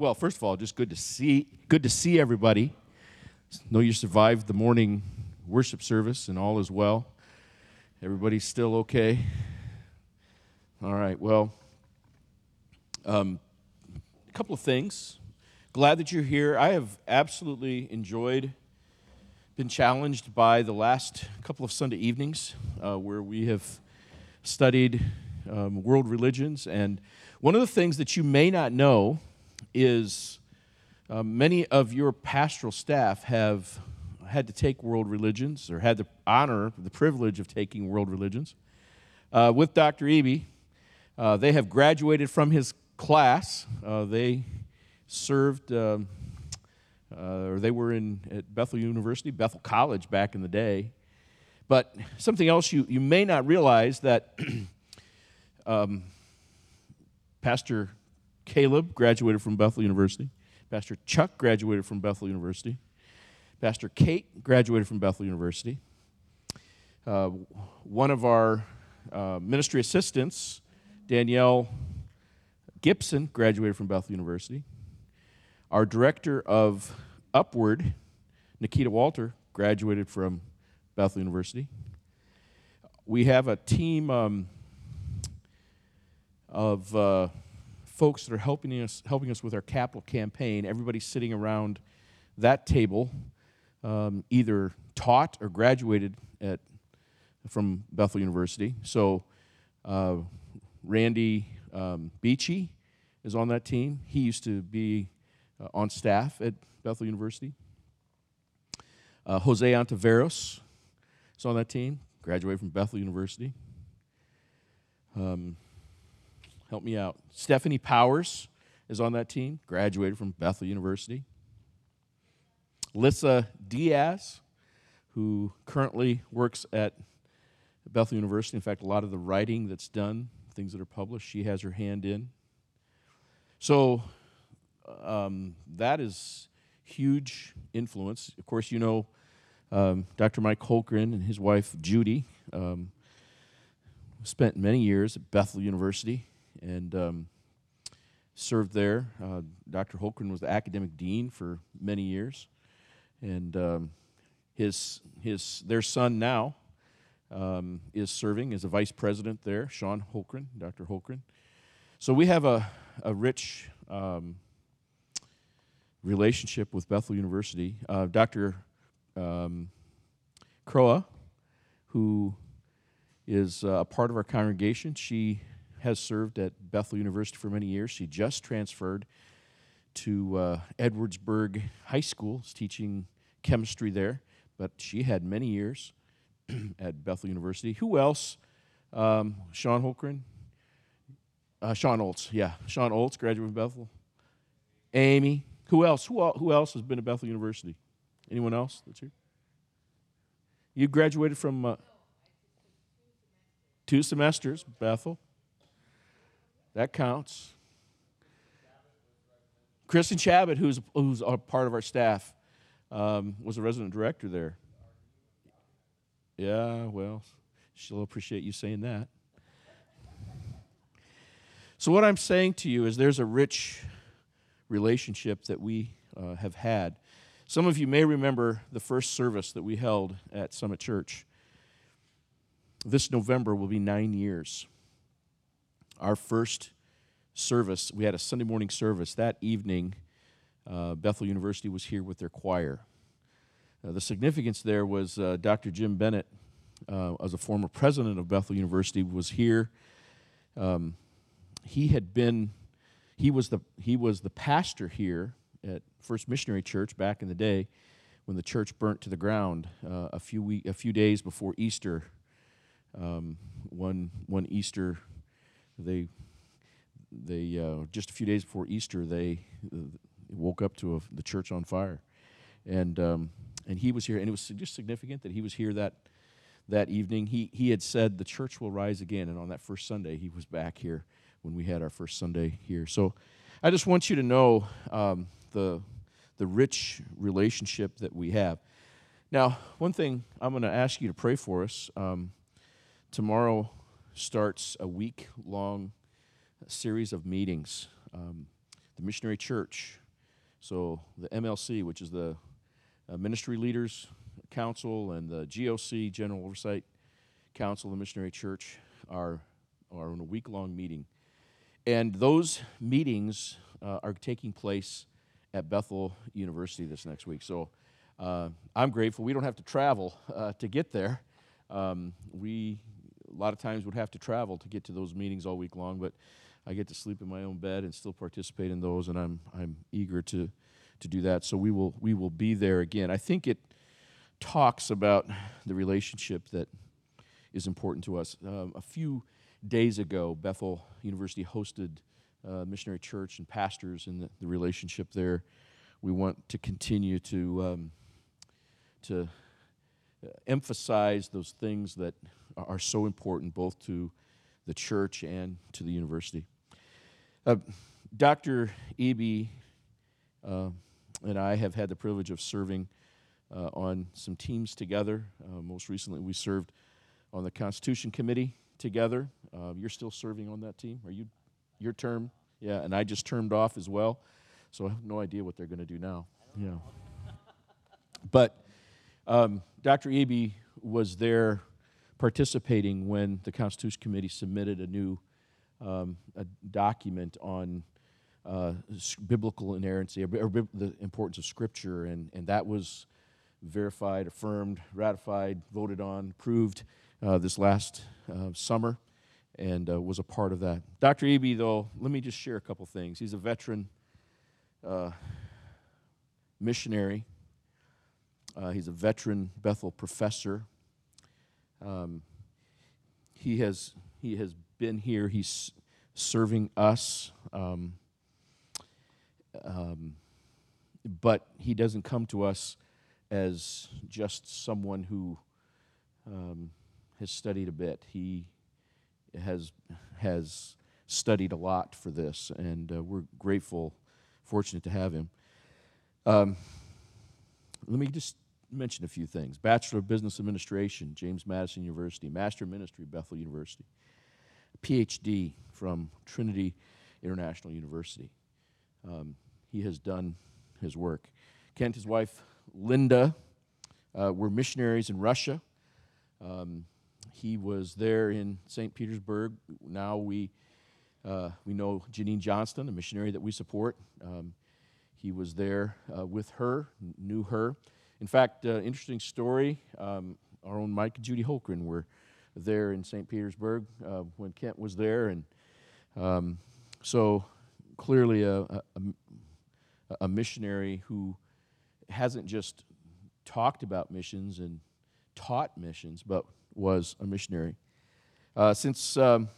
Well, first of all, just good to see good to see everybody. Know you survived the morning worship service and all is well. Everybody's still okay. All right. Well, um, a couple of things. Glad that you're here. I have absolutely enjoyed, been challenged by the last couple of Sunday evenings uh, where we have studied um, world religions. And one of the things that you may not know is uh, many of your pastoral staff have had to take world religions or had the honor, the privilege of taking world religions. Uh, with Dr. Eby, uh, they have graduated from his class. Uh, they served, um, uh, or they were in at Bethel University, Bethel College back in the day. But something else you, you may not realize that um, Pastor Caleb graduated from Bethel University. Pastor Chuck graduated from Bethel University. Pastor Kate graduated from Bethel University. Uh, one of our uh, ministry assistants, Danielle Gibson, graduated from Bethel University. Our director of Upward, Nikita Walter, graduated from Bethel University. We have a team um, of uh, folks that are helping us, helping us with our capital campaign. everybody sitting around that table, um, either taught or graduated at, from Bethel University. So, uh, Randy um, Beachy is on that team. He used to be uh, on staff at Bethel University. Uh, Jose Antaveros is on that team, graduated from Bethel University. Um, help me out. Stephanie Powers is on that team, graduated from Bethel University. Lissa Diaz, who currently works at Bethel University. In fact, a lot of the writing that's done, things that are published, she has her hand in. So um, that is huge influence. Of course, you know um, Dr. Mike Holgren and his wife Judy um, spent many years at Bethel University and um, served there. Uh, Dr. Holgren was the academic dean for many years, and um, his his their son now um, is serving as a vice president there, Sean Holgren, Dr. Holgren. So we have a a rich um, relationship with Bethel University. Uh, Dr. Um, Croa, who is uh, a part of our congregation, she has served at Bethel University for many years. She just transferred to uh, Edwardsburg High School, is teaching chemistry there, but she had many years at Bethel University. Who else? Um, Sean Holgren, uh, Sean Oltz, yeah. Sean Oltz, graduate from Bethel. Amy. Who else? Who, who else has been at Bethel University? Anyone else that's here? You graduated from uh, two semesters, Bethel. That counts. Kristen Chabot, who's, who's a part of our staff, um, was a resident director there. Yeah, well, she'll appreciate you saying that. So, what I'm saying to you is there's a rich relationship that we uh, have had. Some of you may remember the first service that we held at Summit Church. This November will be nine years. Our first service, we had a Sunday morning service. That evening, uh, Bethel University was here with their choir. Uh, the significance there was uh, Dr. Jim Bennett, uh, as a former president of Bethel University, was here. Um, he had been he was the he was the pastor here at First Missionary Church back in the day when the church burnt to the ground uh, a few week, a few days before Easter. Um, one one Easter, they they uh, just a few days before Easter they uh, woke up to a, the church on fire, and um, and he was here, and it was just significant that he was here that that evening. He he had said the church will rise again, and on that first Sunday he was back here when we had our first Sunday here. So I just want you to know um, the, the rich relationship that we have. Now, one thing I'm going to ask you to pray for us. Um, tomorrow starts a week long series of meetings. Um, the Missionary Church. So the MLC, which is the uh, Ministry Leaders Council, and the GOC, General Oversight Council, the Missionary Church, are, are in a week long meeting. And those meetings uh, are taking place at Bethel University this next week. So uh, I'm grateful. We don't have to travel uh, to get there. Um, we a lot of times would have to travel to get to those meetings all week long, but I get to sleep in my own bed and still participate in those, and I'm I'm eager to to do that. So we will we will be there again. I think it talks about the relationship that is important to us. Um, a few days ago, Bethel University hosted uh, missionary church and pastors and the, the, relationship there. We want to continue to um, to uh, emphasize those things that are so important both to the church and to the university. Uh, Dr. Eby uh, and I have had the privilege of serving uh, on some teams together. Uh, most recently, we served on the Constitution Committee together. Uh, you're still serving on that team? Are you your term? Yeah, and I just termed off as well, so I have no idea what they're going to do now. Yeah, but um, Dr. Eby was there participating when the Constitution Committee submitted a new um, a document on uh, biblical inerrancy, or, or, the importance of Scripture, and, and that was verified, affirmed, ratified, voted on, approved uh, this last uh, summer, and uh, was a part of that. Dr. Eby, though, let me just share a couple things. He's a veteran uh, missionary. Uh, he's a veteran Bethel professor. Um, he has he has been here. He's serving us, um, um, but he doesn't come to us as just someone who um, has studied a bit. He has has studied a lot for this, and uh, we're grateful, fortunate to have him. Um, let me just mention a few things. Bachelor of Business Administration, James Madison University. Master of Ministry, Bethel University. PhD from Trinity International University. Um, he has done his work. Kent, his wife, Linda, uh, were missionaries in Russia. Um, he was there in St. Petersburg. Now we, uh, we know Janine Johnston, a missionary that we support. Um, he was there uh, with her, knew her. In fact, uh, interesting story. Um, our own Mike and Judy Holgren were there in St. Petersburg uh, when Kent was there, and um, so clearly a, a, a, missionary who hasn't just talked about missions and taught missions, but was a missionary. Uh, since um,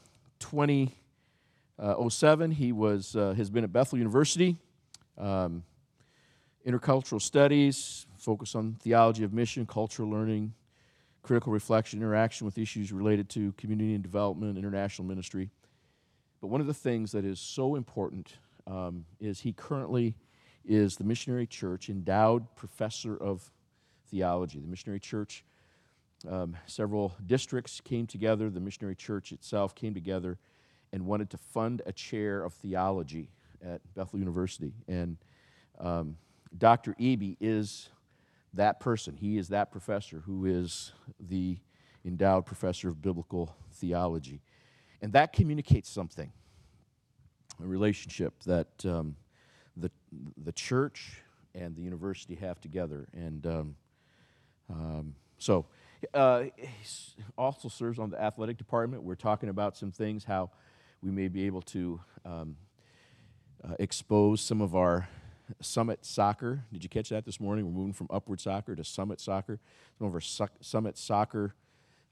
2007, he was uh, has been at Bethel University. Um, intercultural studies, focus on theology of mission, cultural learning, critical reflection, interaction with issues related to community and development, international ministry. But one of the things that is so important um, is he currently is the Missionary Church endowed professor of theology. The Missionary Church, um, several districts came together, the Missionary Church itself came together and wanted to fund a chair of theology at Bethel University. And um, Dr. Eby is that person. He is that professor who is the endowed professor of biblical theology. And that communicates something a relationship that um, the, the church and the university have together. And um, um, so, uh, he also serves on the athletic department. We're talking about some things, how we may be able to um, uh, expose some of our Summit Soccer. Did you catch that this morning? We're moving from Upward Soccer to Summit Soccer. Some of our su- Summit Soccer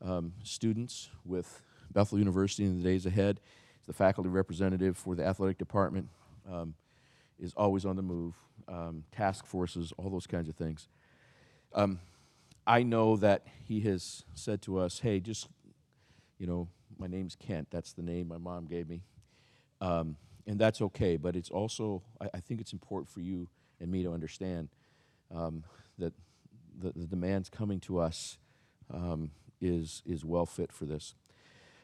um, students with Bethel University in the days ahead. The faculty representative for the athletic department um, is always on the move. Um, task forces, all those kinds of things. Um, I know that he has said to us, "Hey, just you know, my name's Kent. That's the name my mom gave me." Um, and that's okay. But it's also, I, I, think it's important for you and me to understand um, that the, the, demands coming to us um, is, is well fit for this.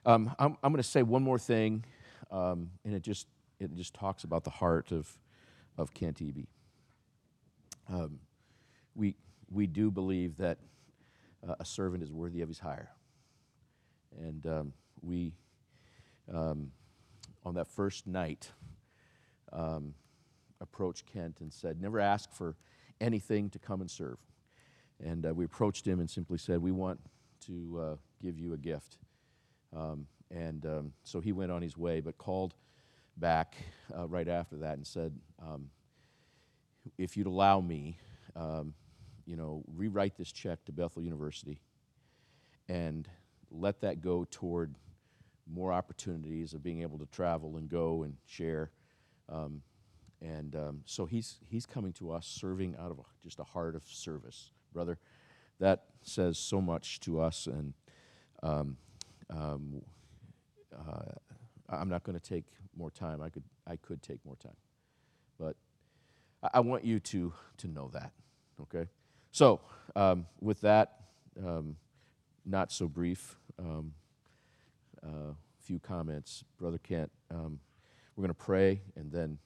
Um, I'm, I'm going to say one more thing, um, and it just, it just talks about the heart of, of Eby. Um, we, we do believe that uh, a servant is worthy of his hire. And um, we, on that first night, um, approached Kent and said, Never ask for anything to come and serve. And uh, we approached him and simply said, We want to uh, give you a gift. Um, and um, so he went on his way, but called back uh, right after that and said, um, If you'd allow me, um, you know, rewrite this check to Bethel University and let that go toward more opportunities of being able to travel and go and share. Um, and um, so he's, he's coming to us serving out of just a heart of service, brother. That says so much to us. And um, um uh, I'm not going to take more time. I could, I could take more time. But I, I want you to, to know that, okay? So, um, with that, um, not so brief, um, uh, few comments. Brother Kent, um, we're going to pray, and then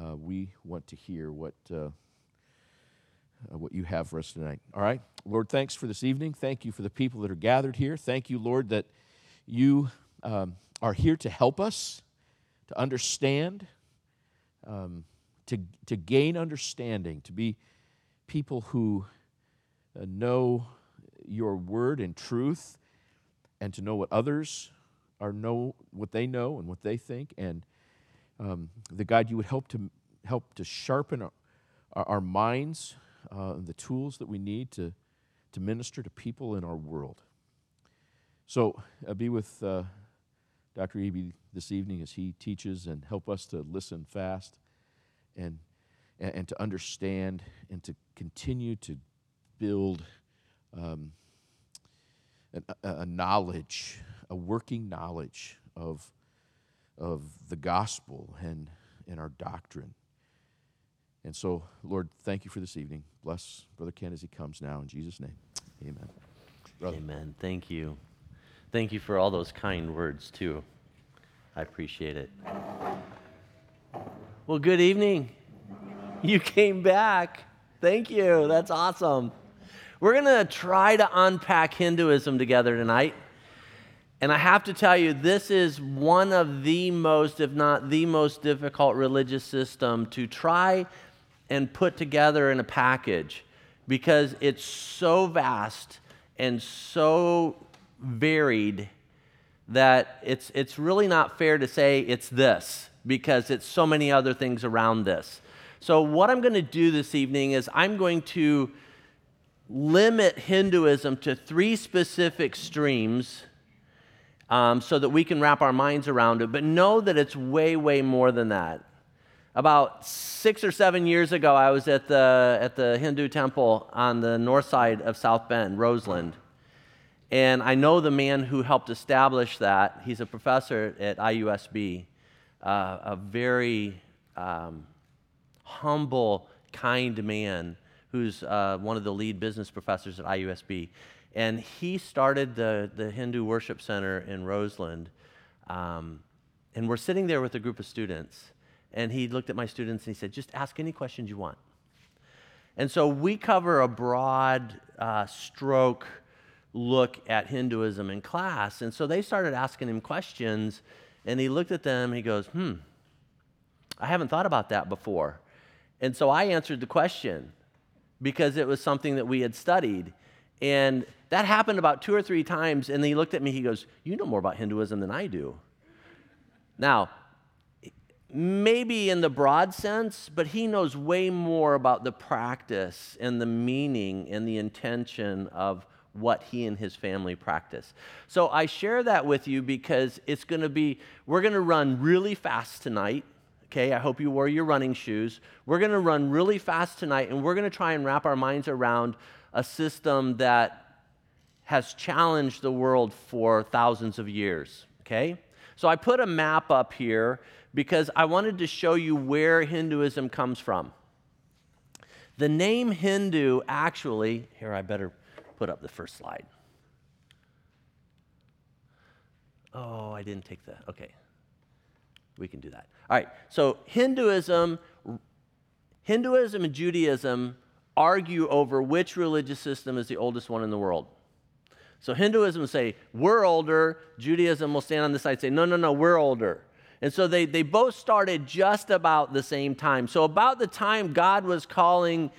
uh, we want to hear what, uh, uh, what you have for us tonight. All right? Lord, thanks for this evening. Thank you for the people that are gathered here. Thank you, Lord, that you um, are here to help us to understand, um, to, to gain understanding, to be people who uh, know your word and truth and to know what others are know what they know and what they think and um, the god you would help to help to sharpen our, our minds uh, and the tools that we need to to minister to people in our world. So uh, be with uh, dr eby this evening as he teaches and help us to listen fast and and, and to understand and to continue to build um, a, knowledge, a working knowledge of, of the gospel and, and our doctrine. And so, Lord, thank you for this evening. Bless Brother Ken as he comes now. In Jesus' name, amen. Brother. Amen. Thank you. Thank you for all those kind words, too. I appreciate it. Well, good evening. You came back. Thank you. That's awesome. We're going to try to unpack Hinduism together tonight. And I have to tell you, this is one of the most, if not the most difficult religious system to try and put together in a package because it's so vast and so varied that it's, it's really not fair to say it's this because it's so many other things around this. So, what I'm going to do this evening is I'm going to limit Hinduism to three specific streams um, so that we can wrap our minds around it, but know that it's way, way more than that. About six or seven years ago, I was at the, at the Hindu temple on the north side of South Bend, Roseland. And I know the man who helped establish that. He's a professor at IUSB, uh, a very um, humble, kind man who's uh, one of the lead business professors at IUSB. And he started the, the Hindu Worship Center in Roseland. Um, and we're sitting there with a group of students. And he looked at my students and he said, just ask any questions you want. And so we cover a broad uh, stroke look at Hinduism in class. And so they started asking him questions. And he looked at them and he goes, hmm, I haven't thought about that before. And so I answered the question because it was something that we had studied. And that happened about two or three times. And he looked at me, he goes, You know more about Hinduism than I do. Now, maybe in the broad sense, but he knows way more about the practice and the meaning and the intention of what he and his family practice. So I share that with you because it's going to be, we're going to run really fast tonight. Okay, I hope you wore your running shoes. We're going to run really fast tonight and we're going to try and wrap our minds around a system that has challenged the world for thousands of years. Okay? So I put a map up here because I wanted to show you where Hinduism comes from. The name Hindu actually, here I better put up the first slide. Oh, I didn't take that. okay we can do that. All right, so Hinduism Hinduism and Judaism argue over which religious system is the oldest one in the world. So Hinduism will say, we're older. Judaism will stand on the side and say, no, no, no, we're older. And so they, they both started just about the same time. So, about the time God was calling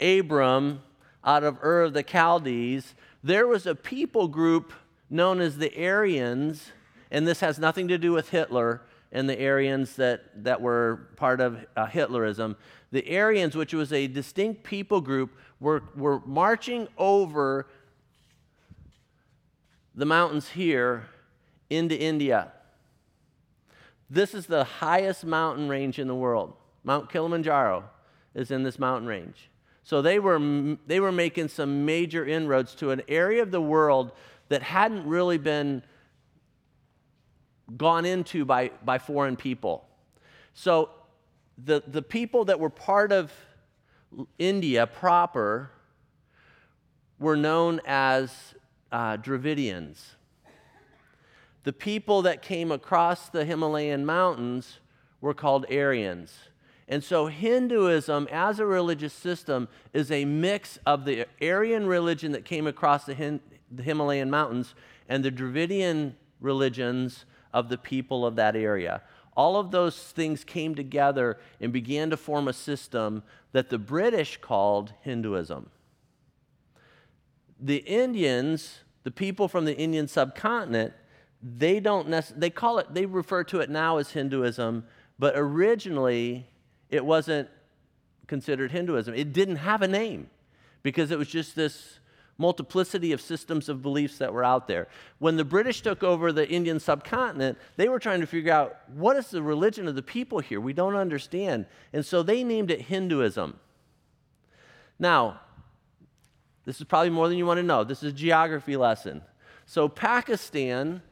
Abram out of Ur of the Chaldees, there was a people group known as the Aryans, and this has nothing to do with Hitler and the Aryans that, that were part of uh, Hitlerism. The Aryans, which was a distinct people group, were, were marching over the mountains here into India. This is the highest mountain range in the world. Mount Kilimanjaro is in this mountain range. So they were, they were making some major inroads to an area of the world that hadn't really been gone into by, by foreign people. So the, the people that were part of India proper were known as uh, Dravidians. The people that came across the Himalayan mountains were called Aryans. And so Hinduism, as a religious system, is a mix of the Aryan religion that came across the, the Himalayan mountains and the Dravidian religions of the people of that area. All of those things came together and began to form a system that the British called Hinduism. The Indians, the people from the Indian subcontinent, they don't nec- they call it they refer to it now as Hinduism, but originally it wasn't considered Hinduism. It didn't have a name because it was just this multiplicity of systems of beliefs that were out there. When the British took over the Indian subcontinent, they were trying to figure out what is the religion of the people here? We don't understand. And so they named it Hinduism. Now, this is probably more than you want to know. This is a geography lesson. So Pakistan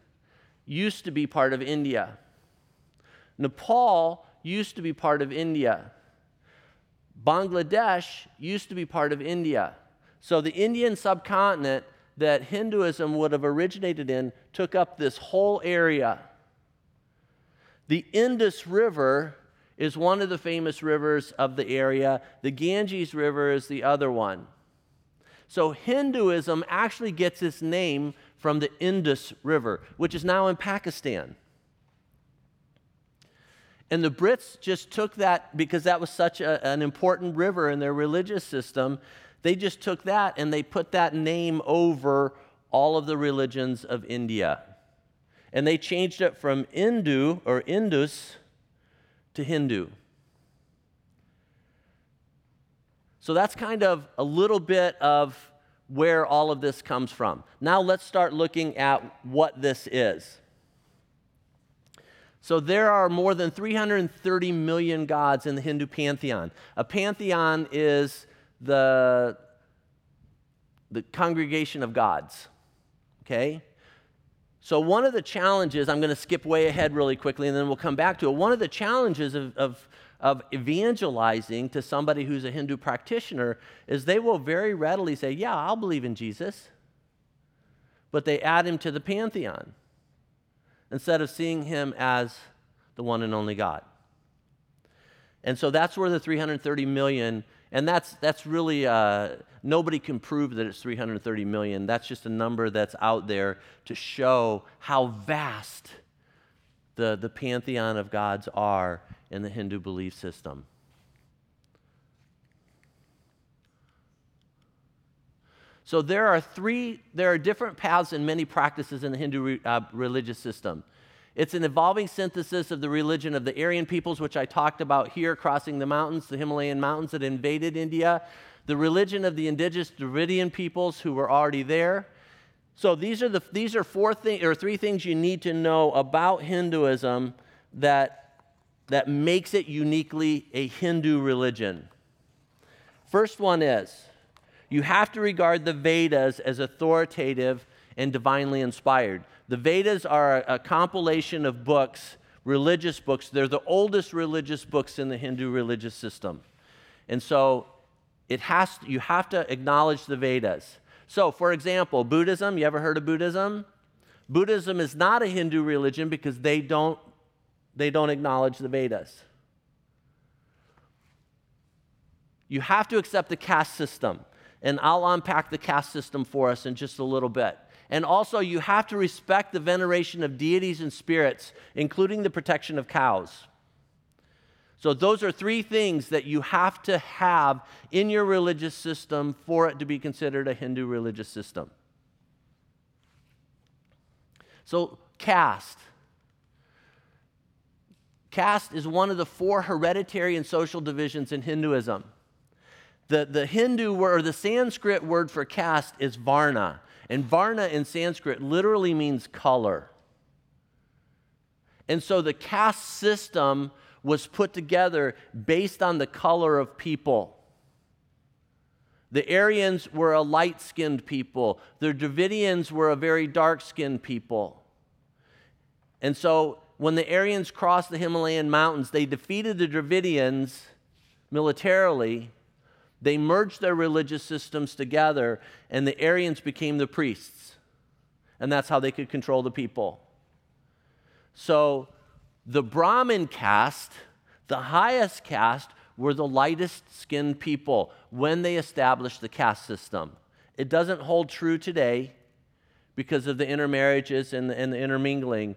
used to be part of India. Nepal used to be part of India. Bangladesh used to be part of India. So the Indian subcontinent that Hinduism would have originated in took up this whole area. The Indus River is one of the famous rivers of the area, the Ganges River is the other one. So Hinduism actually gets its name from the Indus River, which is now in Pakistan. And the Brits just took that because that was such a, an important river in their religious system. They just took that and they put that name over all of the religions of India. And they changed it from Hindu or Indus to Hindu. So that's kind of a little bit of where all of this comes from. Now let's start looking at what this is. So there are more than 330 million gods in the Hindu pantheon. A pantheon is the, the congregation of gods. Okay? So, one of the challenges, I'm going to skip way ahead really quickly and then we'll come back to it. One of the challenges of, of of evangelizing to somebody who's a Hindu practitioner is they will very readily say, Yeah, I'll believe in Jesus. But they add him to the pantheon instead of seeing him as the one and only God. And so that's where the 330 million, and that's, that's really, uh, nobody can prove that it's 330 million. That's just a number that's out there to show how vast the, the pantheon of gods are in the Hindu belief system. So there are three, there are different paths and many practices in the Hindu uh, religious system. It's an evolving synthesis of the religion of the Aryan peoples, which I talked about here, crossing the mountains, the Himalayan mountains that invaded India, the religion of the indigenous Dravidian peoples who were already there. So these are, the, these are four things or three things you need to know about Hinduism that that makes it uniquely a Hindu religion. First one is you have to regard the Vedas as authoritative and divinely inspired. The Vedas are a, compilation of books, religious books. They're the oldest religious books in the Hindu religious system. And so it has you have to acknowledge the Vedas. So, for example, Buddhism, you ever heard of Buddhism? Buddhism is not a Hindu religion because they don't they don't acknowledge the Vedas. you have to accept the caste system. And I'll unpack the caste system for us in just a little bit. And also, you have to respect the veneration of deities and spirits, including the protection of cows. So, those are three things that you have to have in your religious system for it to be considered a Hindu religious system. So, caste. Caste is one of the four hereditary and social divisions in Hinduism. The, the Hindu word, or the Sanskrit word for caste is varna. And varna in Sanskrit literally means color. And so the caste system was put together based on the color of people. The Aryans were a light skinned people, the Dravidians were a very dark skinned people. And so when the Aryans crossed the Himalayan mountains, they defeated the Dravidians militarily. They merged their religious systems together, and the Aryans became the priests. And that's how they could control the people. So the Brahmin caste, the highest caste, were the lightest skinned people when they established the caste system. It doesn't hold true today because of the intermarriages and the, and the intermingling.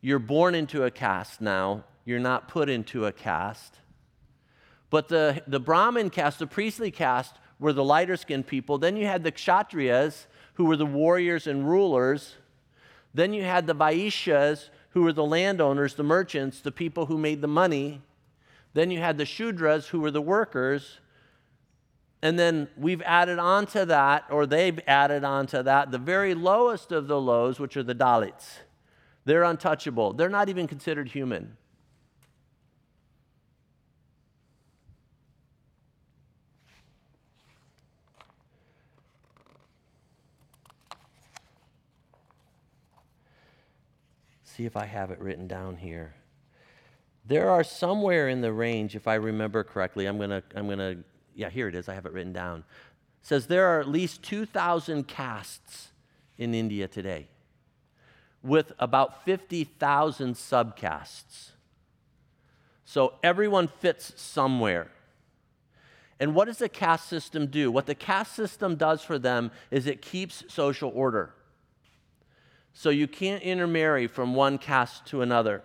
You're born into a caste now, you're not put into a caste. But the, the Brahmin caste, the priestly caste, were the lighter skinned people. Then you had the Kshatriyas, who were the warriors and rulers. Then you had the Vaishyas, who were the landowners, the merchants, the people who made the money. Then you had the Shudras, who were the workers. And then we've added on to that, or they've added on to that, the very lowest of the lows, which are the Dalits. They're untouchable. They're not even considered human. See if I have it written down here. There are somewhere in the range, if I remember correctly, I'm going to, I'm going to, yeah, here it is. I have it written down. It says there are at least 2,000 castes in India today with about 50,000 subcastes. So everyone fits somewhere. And what does the caste system do? What the caste system does for them is it keeps social order. So you can't intermarry from one caste to another.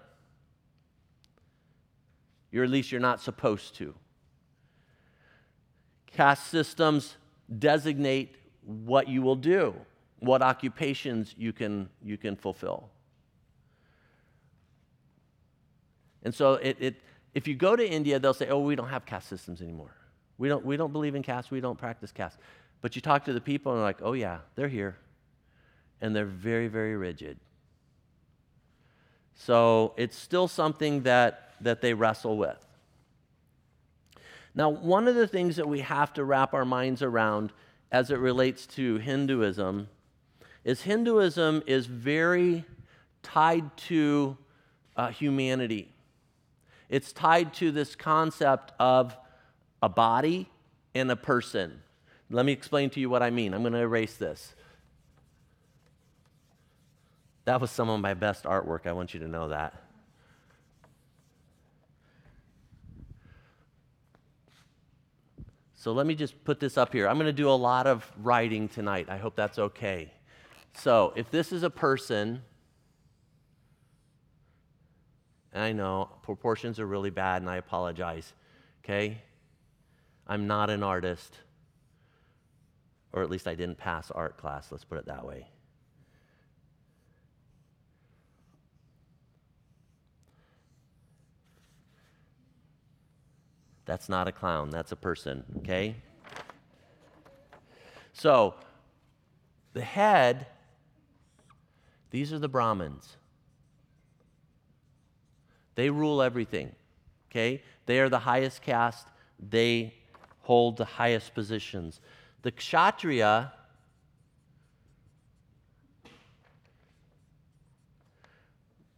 You're at least you're not supposed to. Caste systems designate what you will do, what occupations you can, you can fulfill. And so it, it, if you go to India, they'll say, oh, we don't have caste systems anymore. We don't, we don't believe in caste, we don't practice caste. But you talk to the people and they're like, oh, yeah, they're here and they're very, very rigid. So it's still something that, that they wrestle with. Now, one of the things that we have to wrap our minds around as it relates to Hinduism is Hinduism is very tied to uh, humanity. It's tied to this concept of a body and a person. Let me explain to you what I mean. I'm going to erase this. That was some of my best artwork. I want you to know that. So let me just put this up here. I'm going to do a lot of writing tonight. I hope that's okay. So if this is a person, I know proportions are really bad and I apologize, okay? I'm not an artist, or at least I didn't pass art class, let's put it that way. That's not a clown, that's a person, okay? So, the head, these are the Brahmins. They rule everything, okay? They are the highest caste, they hold the highest positions. The Kshatriya,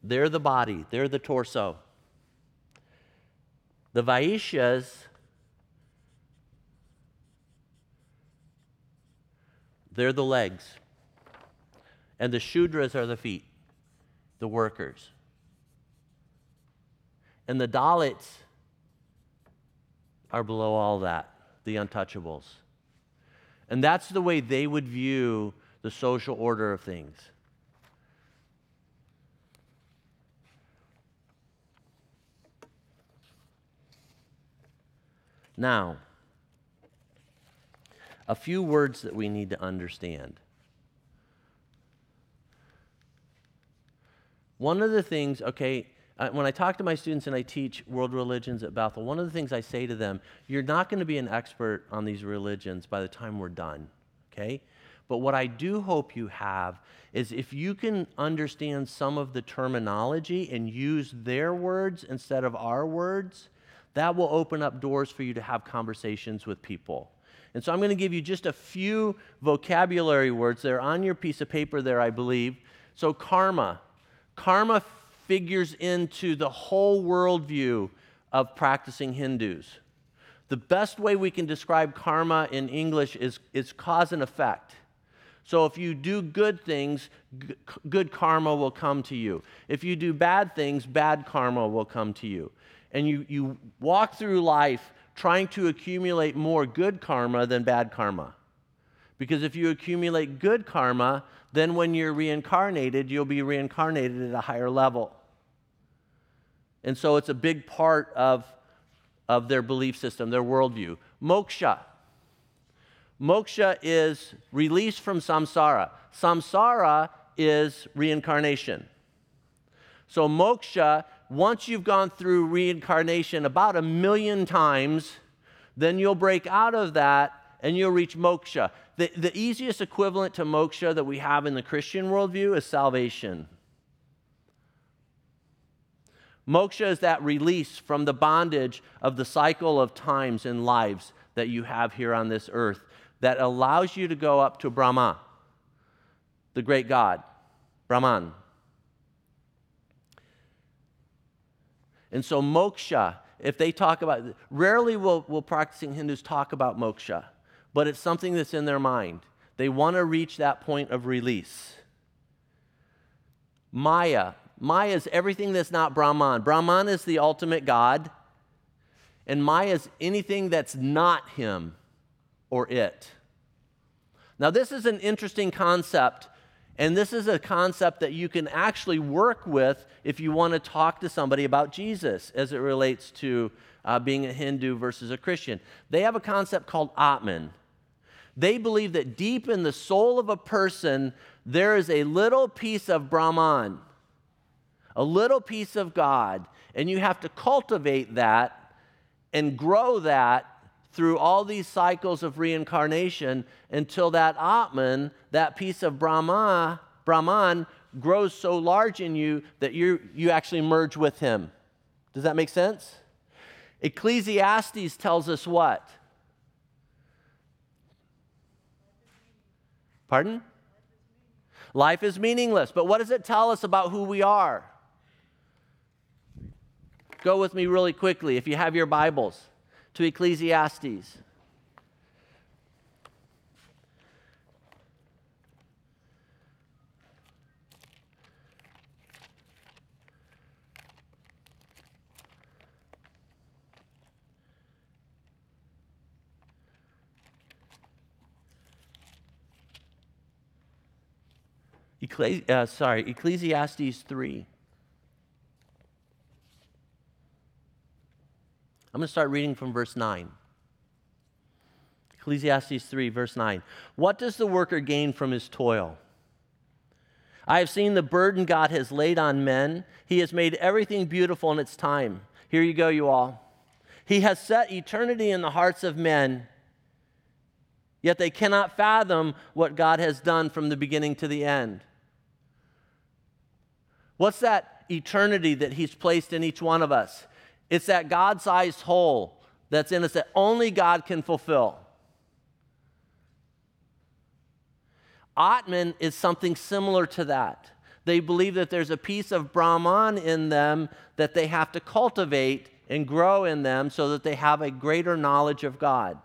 they're the body, they're the torso. The Vaishyas, they're the legs. And the Shudras are the feet, the workers. And the Dalits are below all that. the untouchables. And that's the way they would view the social order of things. Now, a few words that we need to understand. One of the things, okay, when I talk to my students and I teach world religions at Bethel, one of the things I say to them, you're not going to be an expert on these religions by the time we're done, okay? But what I do hope you have is if you can understand some of the terminology and use their words instead of our words, that will open up doors for you to have conversations with people. And so I'm going to give you just a few vocabulary words. They're on your piece of paper there, I believe. So, karma. Karma figures into the whole worldview of practicing Hindus. The best way we can describe karma in English is, is cause and effect. So if you do good things, good karma will come to you. If you do bad things, bad karma will come to you. And you, you walk through life trying to accumulate more good karma than bad karma. Because if you accumulate good karma, then when you're reincarnated, you'll be reincarnated at a higher level. And so it's a big part of, of their belief system, their worldview. Moksha. Moksha is release from samsara. Samsara is reincarnation. So, moksha, once you've gone through reincarnation about a million times, then you'll break out of that and you'll reach moksha. The, the easiest equivalent to moksha that we have in the Christian worldview is salvation. Moksha is that release from the bondage of the cycle of times and lives that you have here on this earth that allows you to go up to Brahma, the great God, Brahman. And so, moksha, if they talk about, rarely will, will practicing Hindus talk about moksha but it's something that's in their mind. They want to reach that point of release. Maya. Maya is everything that's not Brahman. Brahman is the ultimate God, and Maya is anything that's not him or it. Now, this is an interesting concept, and this is a concept that you can actually work with if you want to talk to somebody about Jesus as it relates to uh, being a Hindu versus a Christian. They have a concept called Atman. They believe that deep in the soul of a person, there is a little piece of Brahman, a little piece of God, and you have to cultivate that and grow that through all these cycles of reincarnation until that Atman, that piece of Brahma, Brahman, grows so large in you that you you actually merge with him. Does that make sense? Ecclesiastes tells us what? Pardon? Life is meaningless. But what does it tell us about who we are? Go with me really quickly, if you have your Bibles, to Ecclesiastes. Ecclesi- uh, sorry, Ecclesiastes 3. I'm going to start reading from verse 9. Ecclesiastes 3, verse 9. What does the worker gain from his toil? I have seen the burden God has laid on men. He has made everything beautiful in its time. Here you go, you all. He has set eternity in the hearts of men, yet they cannot fathom what God has done from the beginning to the end. What's that eternity that He's placed in each one of us? It's that God sized hole that's in us that only God can fulfill. Atman is something similar to that. They believe that there's a piece of Brahman in them that they have to cultivate and grow in them so that they have a greater knowledge of God.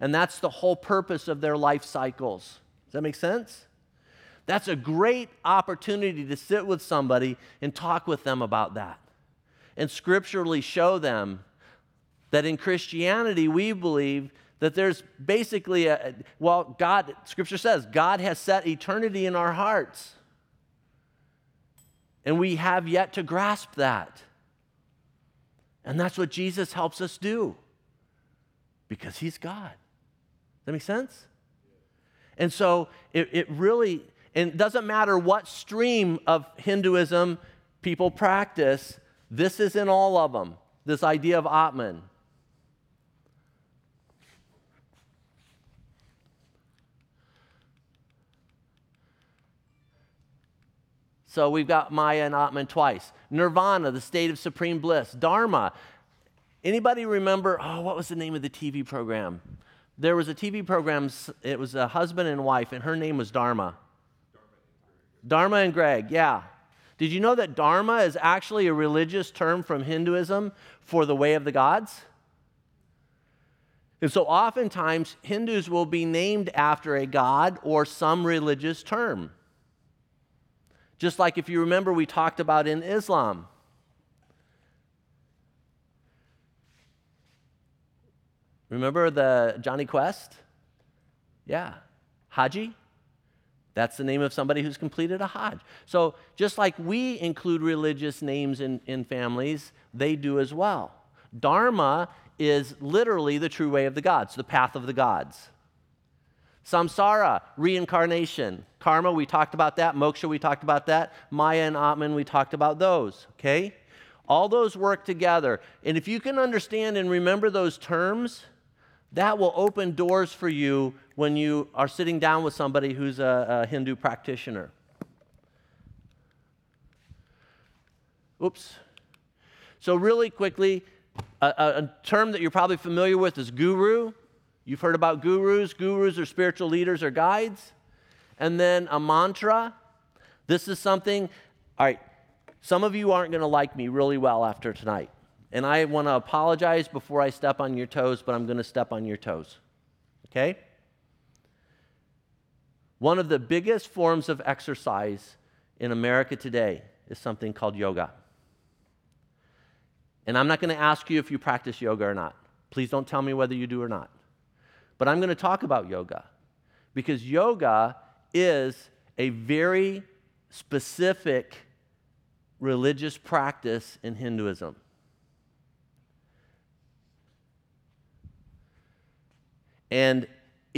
And that's the whole purpose of their life cycles. Does that make sense? That's a great opportunity to sit with somebody and talk with them about that and scripturally show them that in Christianity we believe That there's basically a, well, God, Scripture says, God has set eternity in our hearts. And we have yet to grasp that. And that's what Jesus helps us do because he's God. Does that make sense? And so it, it really, and it doesn't matter what stream of Hinduism people practice, this is in all of them this idea of Atman. So we've got Maya and Atman twice. Nirvana, the state of supreme bliss. Dharma. Anybody remember, oh, what was the name of the TV program? There was a TV program, it was a husband and wife, and her name was Dharma. Dharma and Greg, yeah. Did you know that Dharma is actually a religious term from Hinduism for the way of the gods? And so oftentimes Hindus will be named after a god or some religious term. Just like if you remember, we talked about in Islam. Remember the Jonny Quest? Yeah. Haji? That's the name of somebody who's completed a Hajj. So just like we include religious names in, in families, they do as well. Dharma is literally the true way of the gods, the path of the gods. Samsara, reincarnation. Karma, we talked about that. Moksha, we talked about that. Maya and Atman, we talked about those, okay? All those work together. And if you can understand and remember those terms, that will open doors for you when you are sitting down with somebody who's a, a Hindu practitioner. Oops. So, really quickly, a, a, term that you're probably familiar with is guru. You've heard about gurus. Gurus are spiritual leaders or guides. And then a mantra. This is something, all right, some of you aren't going to like me really well after tonight. And I want to apologize before I step on your toes, but I'm going to step on your toes. Okay? One of the biggest forms of exercise in America today is something called yoga. And I'm not going to ask you if you practice yoga or not. Please don't tell me whether you do or not. But I'm going to talk about yoga because yoga is a very specific religious practice in Hinduism. And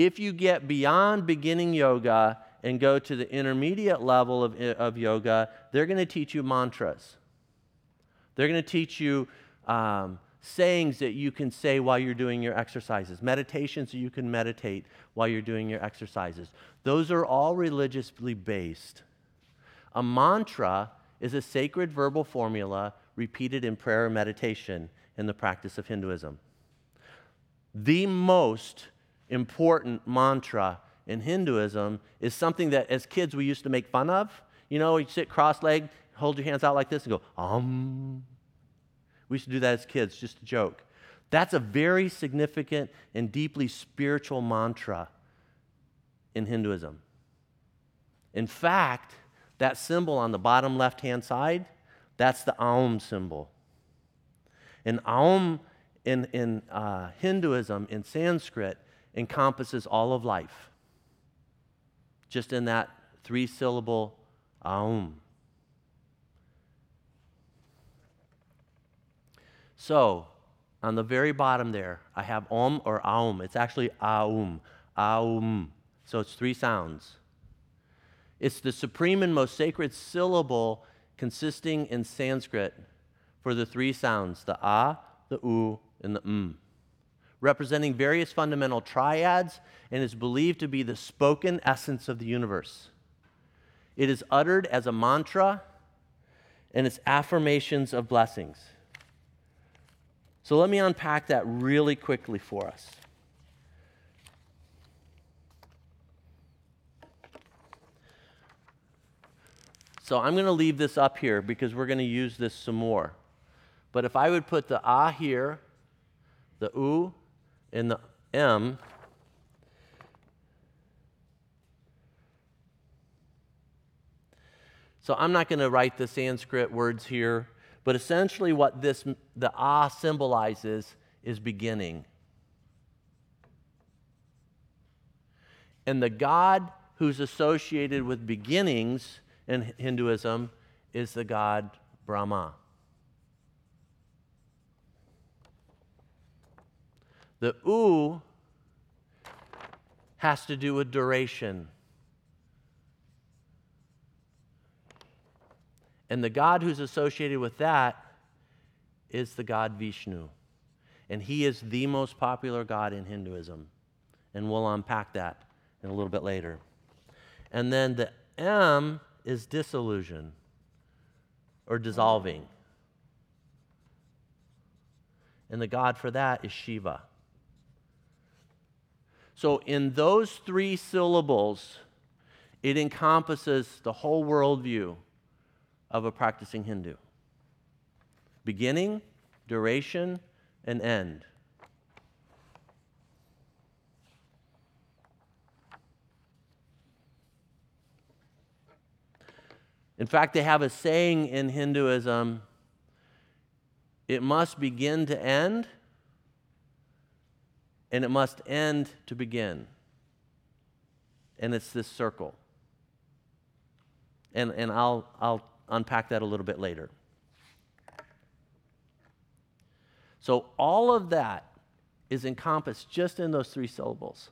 if you get beyond beginning yoga and go to the intermediate level of, of yoga, they're going to teach you mantras. They're going to teach you um, sayings that you can say while you're doing your exercises, meditations that you can meditate while you're doing your exercises. Those are all religiously based. A mantra is a sacred verbal formula repeated in prayer or meditation in the practice of Hinduism. The most important mantra in Hinduism is something that as kids we used to make fun of. You know, you sit cross legged, hold your hands out like this, and go, um. We used to do that as kids, just a joke. That's a very significant and deeply spiritual mantra in Hinduism. In fact, that symbol on the bottom left hand side, that's the Aum symbol. And Aum in, in uh, Hinduism, in Sanskrit, encompasses all of life. Just in that three syllable Aum. So, on the very bottom there, I have Om or Aum. It's actually Aum. Aum. So it's three sounds. It's the supreme and most sacred syllable consisting in Sanskrit for the three sounds the A, the U, and the M, representing various fundamental triads and is believed to be the spoken essence of the universe. It is uttered as a mantra and it's affirmations of blessings. So let me unpack that really quickly for us. So I'm going to leave this up here because we're going to use this some more. But if I would put the ah here, the u, and the m, so I'm not going to write the Sanskrit words here. But essentially, what this, the ah symbolizes is beginning. And the God who's associated with beginnings in Hinduism is the god Brahma. The U has to do with duration. And the God who's associated with that is the God Vishnu. And he is the most popular God in Hinduism. And we'll unpack that in a little bit later. And then the M is disillusion or dissolving. And the God for that is Shiva. So, in those three syllables, it encompasses the whole worldview of a practicing Hindu beginning, duration, and end. In fact, they have a saying in Hinduism it must begin to end and it must end to begin. And it's this circle. And, and I'll, I'll unpack that a little bit later. So, all of that is encompassed just in those three syllables.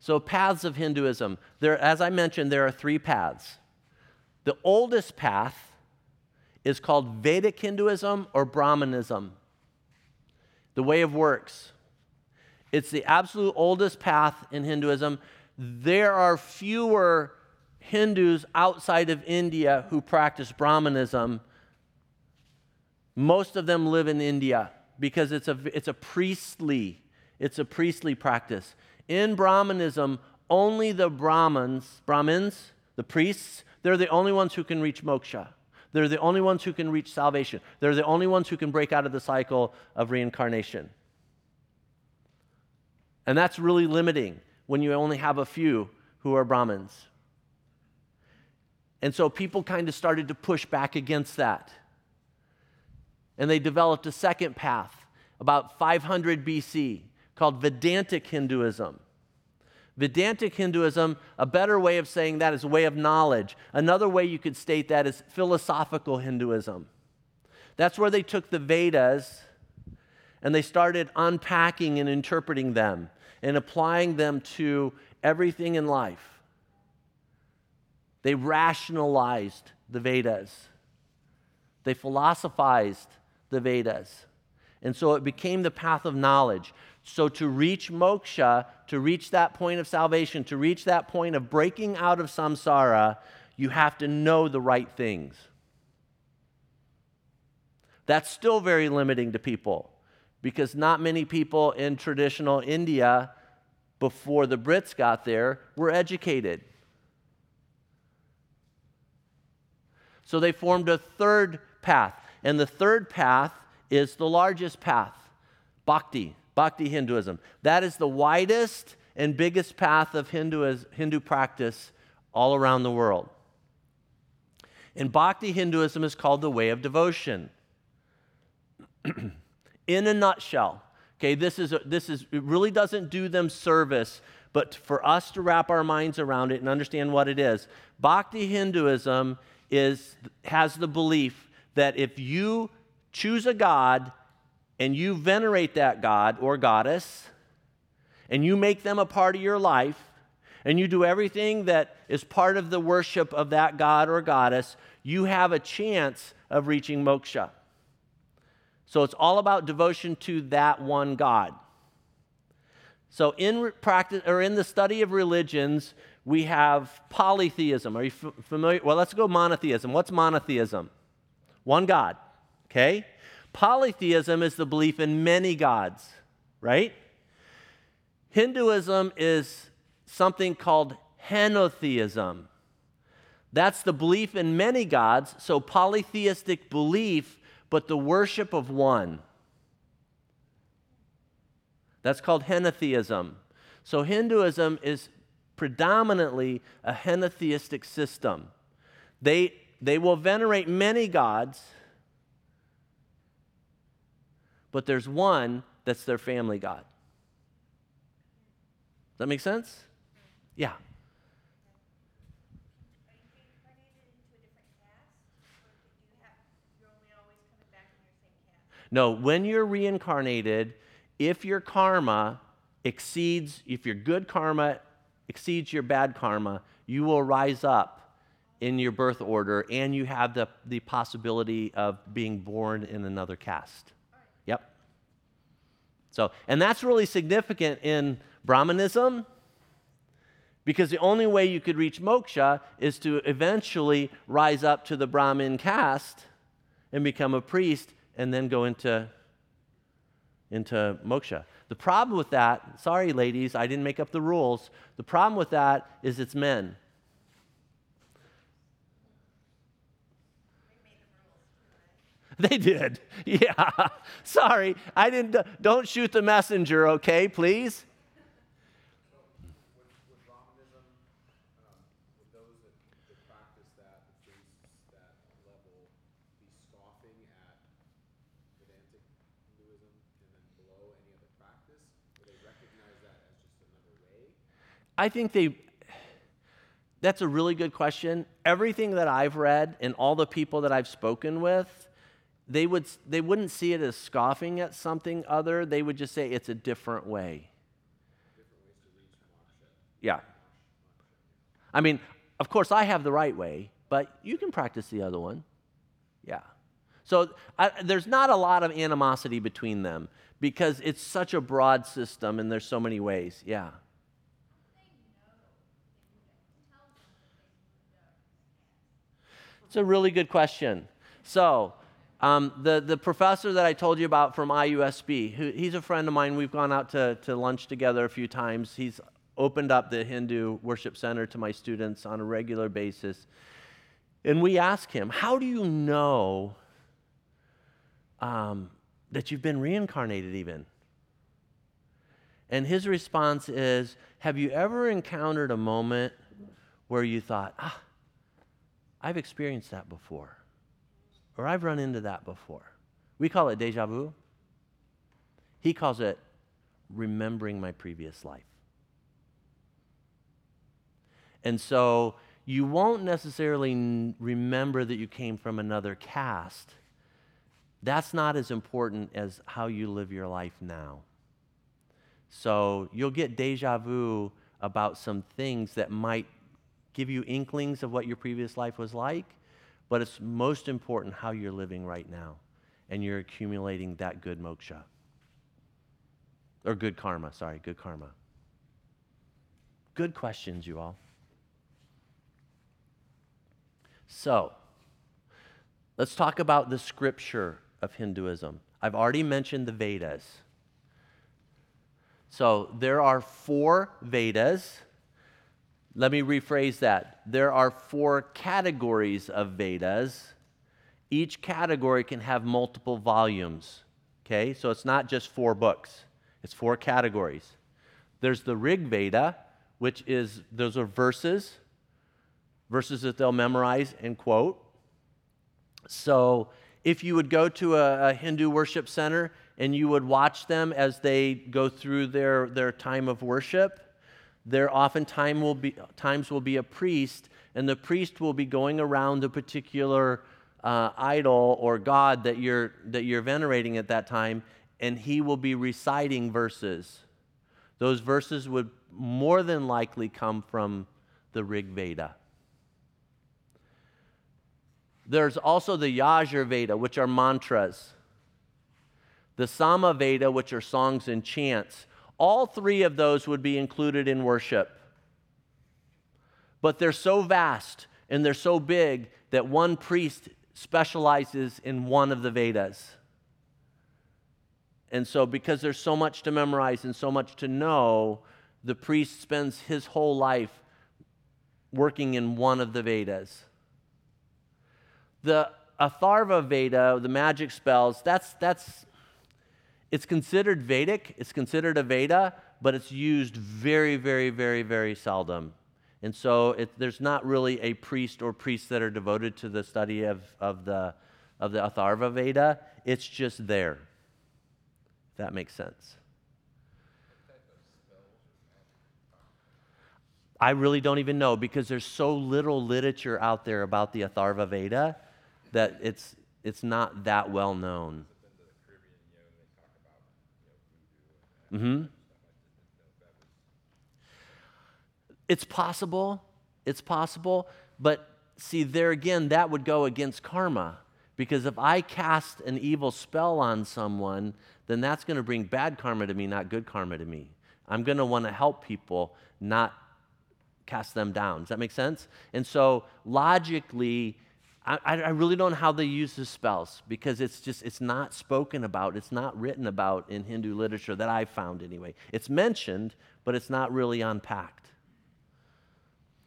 So, paths of Hinduism. There, as I mentioned, there are three paths. The oldest path is called Vedic Hinduism or Brahmanism, the way of works. It's the absolute oldest path in Hinduism. There are fewer Hindus outside of India who practice Brahmanism. Most of them live in India because it's a, it's a priestly it's a priestly practice. In Brahmanism, only the Brahmins, Brahmins, the priests, they're the only ones who can reach moksha. They're the only ones who can reach salvation. They're the only ones who can break out of the cycle of reincarnation. And that's really limiting when you only have a few who are Brahmins. And so people kind of started to push back against that. And they developed a second path about 500 BC called Vedantic Hinduism. Vedantic Hinduism, a better way of saying that is a way of knowledge. Another way you could state that is philosophical Hinduism. That's where they took the Vedas and they started unpacking and interpreting them and applying them to everything in life. They rationalized the Vedas, they philosophized the Vedas. And so it became the path of knowledge. So, to reach moksha, to reach that point of salvation, to reach that point of breaking out of samsara, you have to know the right things. That's still very limiting to people because not many people in traditional India before the Brits got there were educated. So they formed a third path, and the third path is the largest path bhakti. Bhakti Hinduism. That is the widest and biggest path of Hindu, Hindu practice all around the world. And Bhakti Hinduism is called the way of devotion. In a nutshell, okay, this is, a, this is, it really doesn't do them service, but for us to wrap our minds around it and understand what it is, Bhakti Hinduism is, has the belief that if you choose a God and you venerate that God or goddess, and you make them a part of your life, and you do everything that is part of the worship of that God or goddess, you have a chance of reaching moksha. So it's all about devotion to that one God. So in practice or in the study of religions, we have polytheism. Are you familiar? Well, let's go monotheism. What's monotheism? One God. Okay? Polytheism is the belief in many gods, right? Hinduism is something called henotheism. That's the belief in many gods, so polytheistic belief, but the worship of one. That's called henotheism. So Hinduism is predominantly a henotheistic system. They, they will venerate many gods, but there's one that's their family god. Does that make sense? Yeah. No, when you're reincarnated, if your karma exceeds, if your good karma exceeds your bad karma, you will rise up in your birth order and you have the, the possibility of being born in another caste. So, and that's really significant in Brahmanism because the only way you could reach moksha is to eventually rise up to the Brahmin caste and become a priest and then go into, into moksha. The problem with that, sorry, ladies, I didn't make up the rules. The problem with that is it's men. They did. Yeah. Sorry. I didn't don't shoot the messenger, okay, please? I think they, that's a really good question. Everything that I've read and all the people that I've spoken with, they, would, they wouldn't see it as scoffing at something other. They would just say it's a different way. Yeah. I mean, of course, I have the right way, but you can practice the other one. Yeah. So I, there's not a lot of animosity between them because it's such a broad system and there's so many ways. Yeah. It's a really good question. So, um, the, the professor that I told you about from IUSB, who, he's a friend of mine. We've gone out to, to lunch together a few times. He's opened up the Hindu Worship Center to my students on a regular basis. And we ask him, How do you know um, that you've been reincarnated, even? And his response is, Have you ever encountered a moment where you thought, Ah, I've experienced that before, or I've run into that before. We call it deja vu. He calls it remembering my previous life. And so you won't necessarily remember that you came from another caste. That's not as important as how you live your life now. So you'll get deja vu about some things that might give you inklings of what your previous life was like, but it's most important how you're living right now. And you're accumulating that good moksha. Or good karma, sorry, good karma. Good questions, you all. So, let's talk about the scripture of Hinduism. I've already mentioned the Vedas. So, there are four Vedas let me rephrase that. There are four categories of Vedas. Each category can have multiple volumes. Okay, so it's not just four books, it's four categories. There's the Rig Veda, which is, those are verses, verses that they'll memorize and quote. So if you would go to a, a Hindu worship center and you would watch them as they go through their, their time of worship, there oftentimes will be times will be a priest, and the priest will be going around a particular uh, idol or god that you're that you're venerating at that time, and he will be reciting verses. Those verses would more than likely come from the Rig Veda. There's also the Yajur Veda, which are mantras. The Sama Veda, which are songs and chants. All three of those would be included in worship. But they're so vast and they're so big that one priest specializes in one of the Vedas. And so, because there's so much to memorize and so much to know, the priest spends his whole life working in one of the Vedas. The Atharva Veda, the magic spells, that's, that's it's considered Vedic, it's considered a Veda, but it's used very, very, very, very seldom. And so it, there's not really a priest or priests that are devoted to the study of, of, the, of the Atharva Veda. It's just there. that makes sense. I really don't even know because there's so little literature out there about the Atharva Veda that it's, it's not that well known. Mm-hmm. It's possible. It's possible. But see, there again, that would go against karma. Because if I cast an evil spell on someone, then that's going to bring bad karma to me, not good karma to me. I'm going to want to help people, not cast them down. Does that make sense? And so logically, I, I really don't know how they use the spells because it's just it's not spoken about it's not written about in hindu literature that i've found anyway. It's mentioned but it's not really unpacked.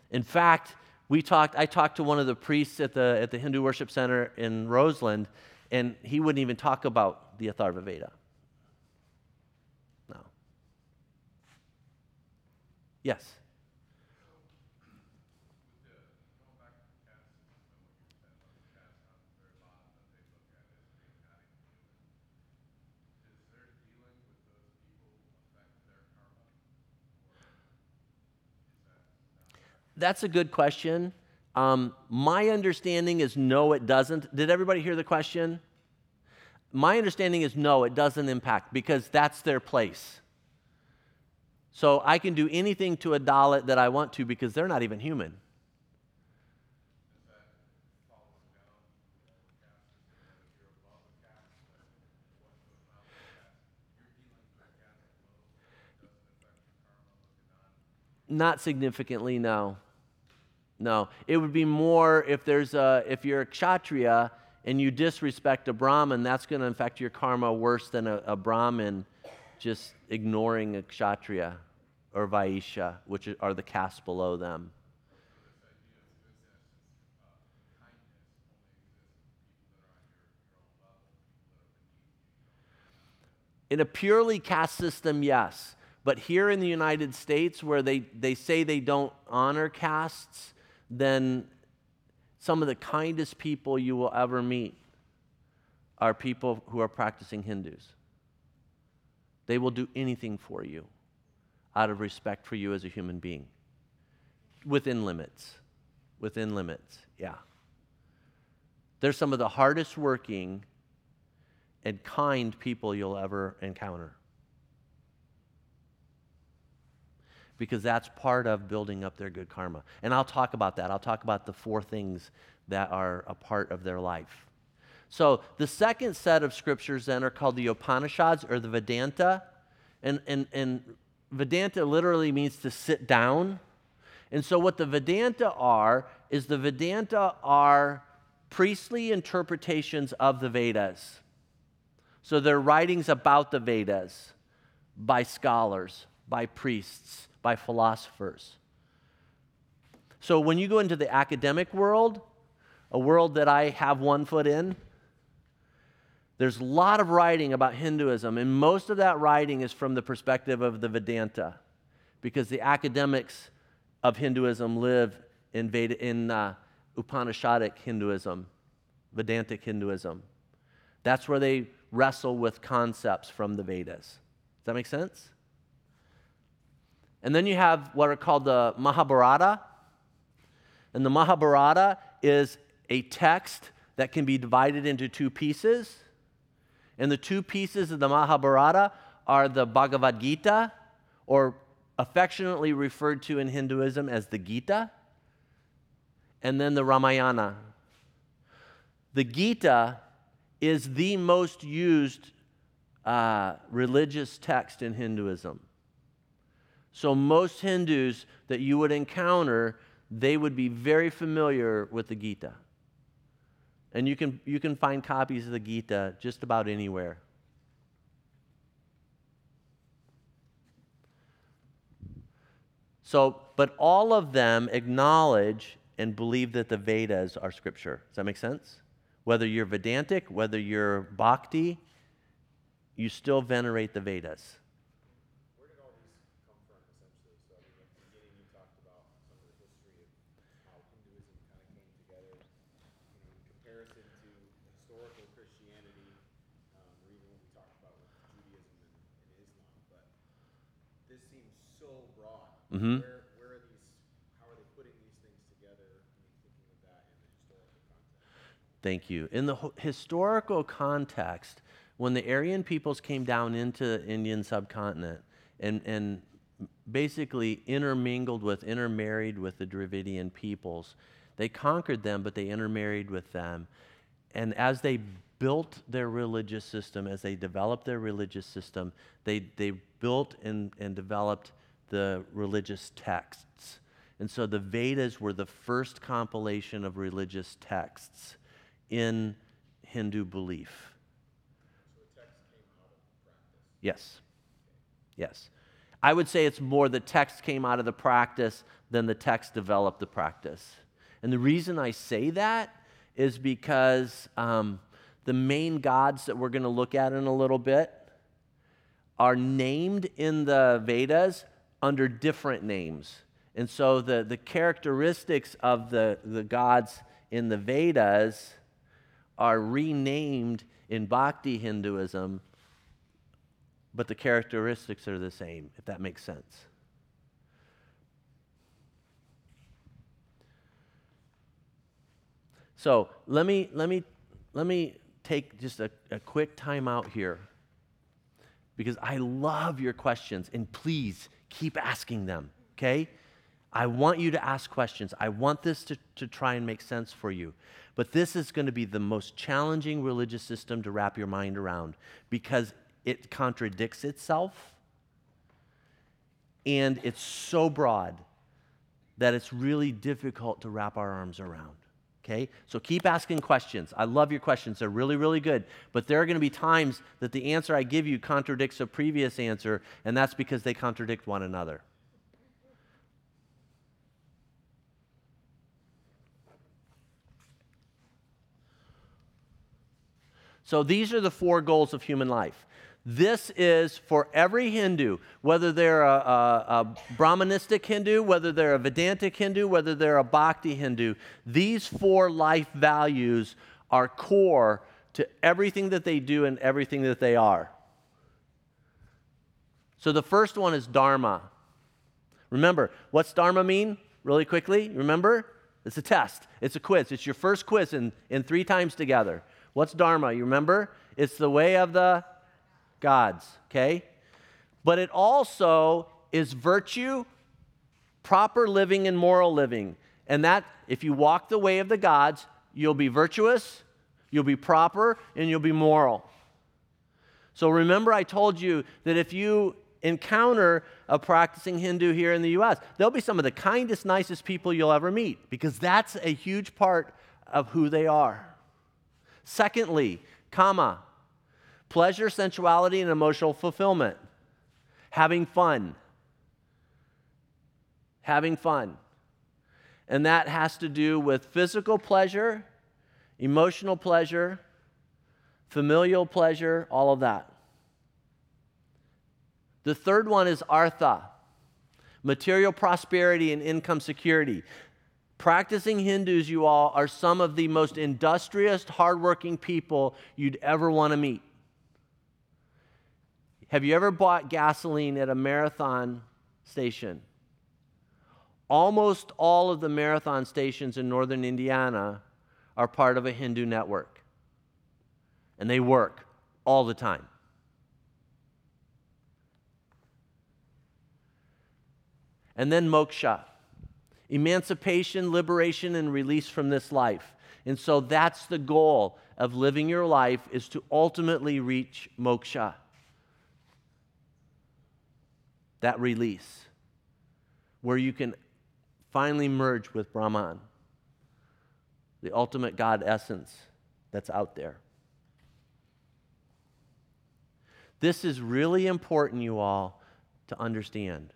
In fact we talked i talked to one of the priests at the at the hindu worship center in roseland and he wouldn't even talk about the atharva veda. No. Yes That's a good question. Um, my understanding is no, it doesn't. Did everybody hear the question? My understanding is no, it doesn't impact because that's their place. So I can do anything to a Dalit that I want to because they're not even human. Not significantly, no. No. It would be more if there's a, if you're a kshatriya and you disrespect a Brahmin, that's going to affect your karma worse than a, a Brahmin just ignoring a kshatriya or Vaishya, which are the castes below them. In a purely caste system, yes. But here in the United States, where they, they say they don't honor castes, then some of the kindest people you will ever meet are people who are practicing Hindus. They will do anything for you out of respect for you as a human being. Within limits. Within limits, yeah. They're some of the hardest working and kind people you'll ever encounter. Because that's part of building up their good karma. And I'll talk about that. I'll talk about the four things that are a part of their life. So the second set of scriptures then are called the Upanishads or the Vedanta. And, and, and Vedanta literally means to sit down. And so what the Vedanta are is the Vedanta are priestly interpretations of the Vedas. So they're writings about the Vedas by scholars, by priests, by philosophers. So when you go into the academic world, a world that I have one foot in, there's a lot of writing about Hinduism, and most of that writing is from the perspective of the Vedanta, because the academics of Hinduism live in, Veda, in uh, Upanishadic Hinduism, Vedantic Hinduism. That's where they wrestle with concepts from the Vedas. Does that make sense? And then you have what are called the Mahabharata. And the Mahabharata is a text that can be divided into two pieces. And the two pieces of the Mahabharata are the Bhagavad Gita, or affectionately referred to in Hinduism as the Gita, and then the Ramayana. The Gita is the most used uh, religious text in Hinduism. So, most Hindus that you would encounter, they would be very familiar with the Gita. And you can, you can find copies of the Gita just about anywhere. So, but all of them acknowledge and believe that the Vedas are scripture. Does that make sense? Whether you're Vedantic, whether you're Bhakti, you still venerate the Vedas. Mhm. Where, where are these, how are they putting these things together? Thinking of that in the historical context. Thank you. In the ho- historical context, when the Aryan peoples came down into the Indian subcontinent and, and basically intermingled with, intermarried with the Dravidian peoples, they conquered them, but they intermarried with them. And as they built their religious system, as they developed their religious system, they, they built and, and developed the religious texts. And so the Vedas were the first compilation of religious texts in Hindu belief. Yes. Yes. I would say it's more the text came out of the practice than the text developed the practice. And the reason I say that is because um, the main gods that we're going to look at in a little bit are named in the Vedas under different names. And so the, the characteristics of the, the gods in the Vedas are renamed in Bhakti Hinduism, but the characteristics are the same, if that makes sense. So let me, let me, let me take just a, a quick time out here because I love your questions and please keep asking them, okay? I want you to ask questions. I want this to, to try and make sense for you. But this is going to be the most challenging religious system to wrap your mind around because it contradicts itself and it's so broad that it's really difficult to wrap our arms around. Okay? So keep asking questions. I love your questions. They're really, really good. But there are going to be times that the answer I give you contradicts a previous answer, and that's because they contradict one another. So these are the four goals of human life. This is for every Hindu, whether they're a, a, a, Brahmanistic Hindu, whether they're a Vedantic Hindu, whether they're a Bhakti Hindu. These four life values are core to everything that they do and everything that they are. So the first one is Dharma. Remember, what's Dharma mean? Really quickly, remember? It's a test, it's a quiz. It's your first quiz in, in three times together. What's Dharma? You remember? It's the way of the gods, okay? But it also is virtue, proper living, and moral living. And that, if you walk the way of the gods, you'll be virtuous, you'll be proper, and you'll be moral. So remember, I told you that if you encounter a practicing Hindu here in the US, they'll be some of the kindest, nicest people you'll ever meet because that's a huge part of who they are. Secondly, kama, pleasure, sensuality, and emotional fulfillment. Having fun. Having fun. And that has to do with physical pleasure, emotional pleasure, familial pleasure, all of that. The third one is artha, material prosperity and income security. Practicing Hindus, you all, are some of the most industrious, hardworking people you'd ever want to meet. Have you ever bought gasoline at a marathon station? Almost all of the marathon stations in northern Indiana are part of a Hindu network, and they work all the time. And then moksha emancipation, liberation, and release from this life. And so that's the goal of living your life is to ultimately reach moksha. That release, where you can finally merge with Brahman, the ultimate God essence that's out there. This is really important, you all, to understand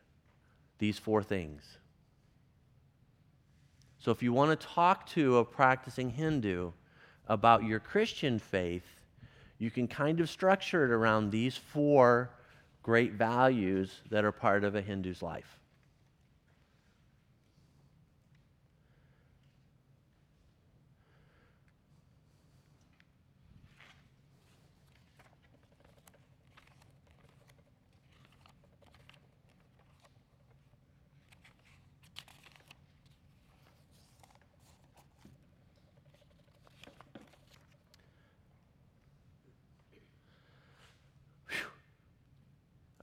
these four things. So, if you want to talk to a practicing Hindu about your Christian faith, you can kind of structure it around these four great values that are part of a Hindu's life.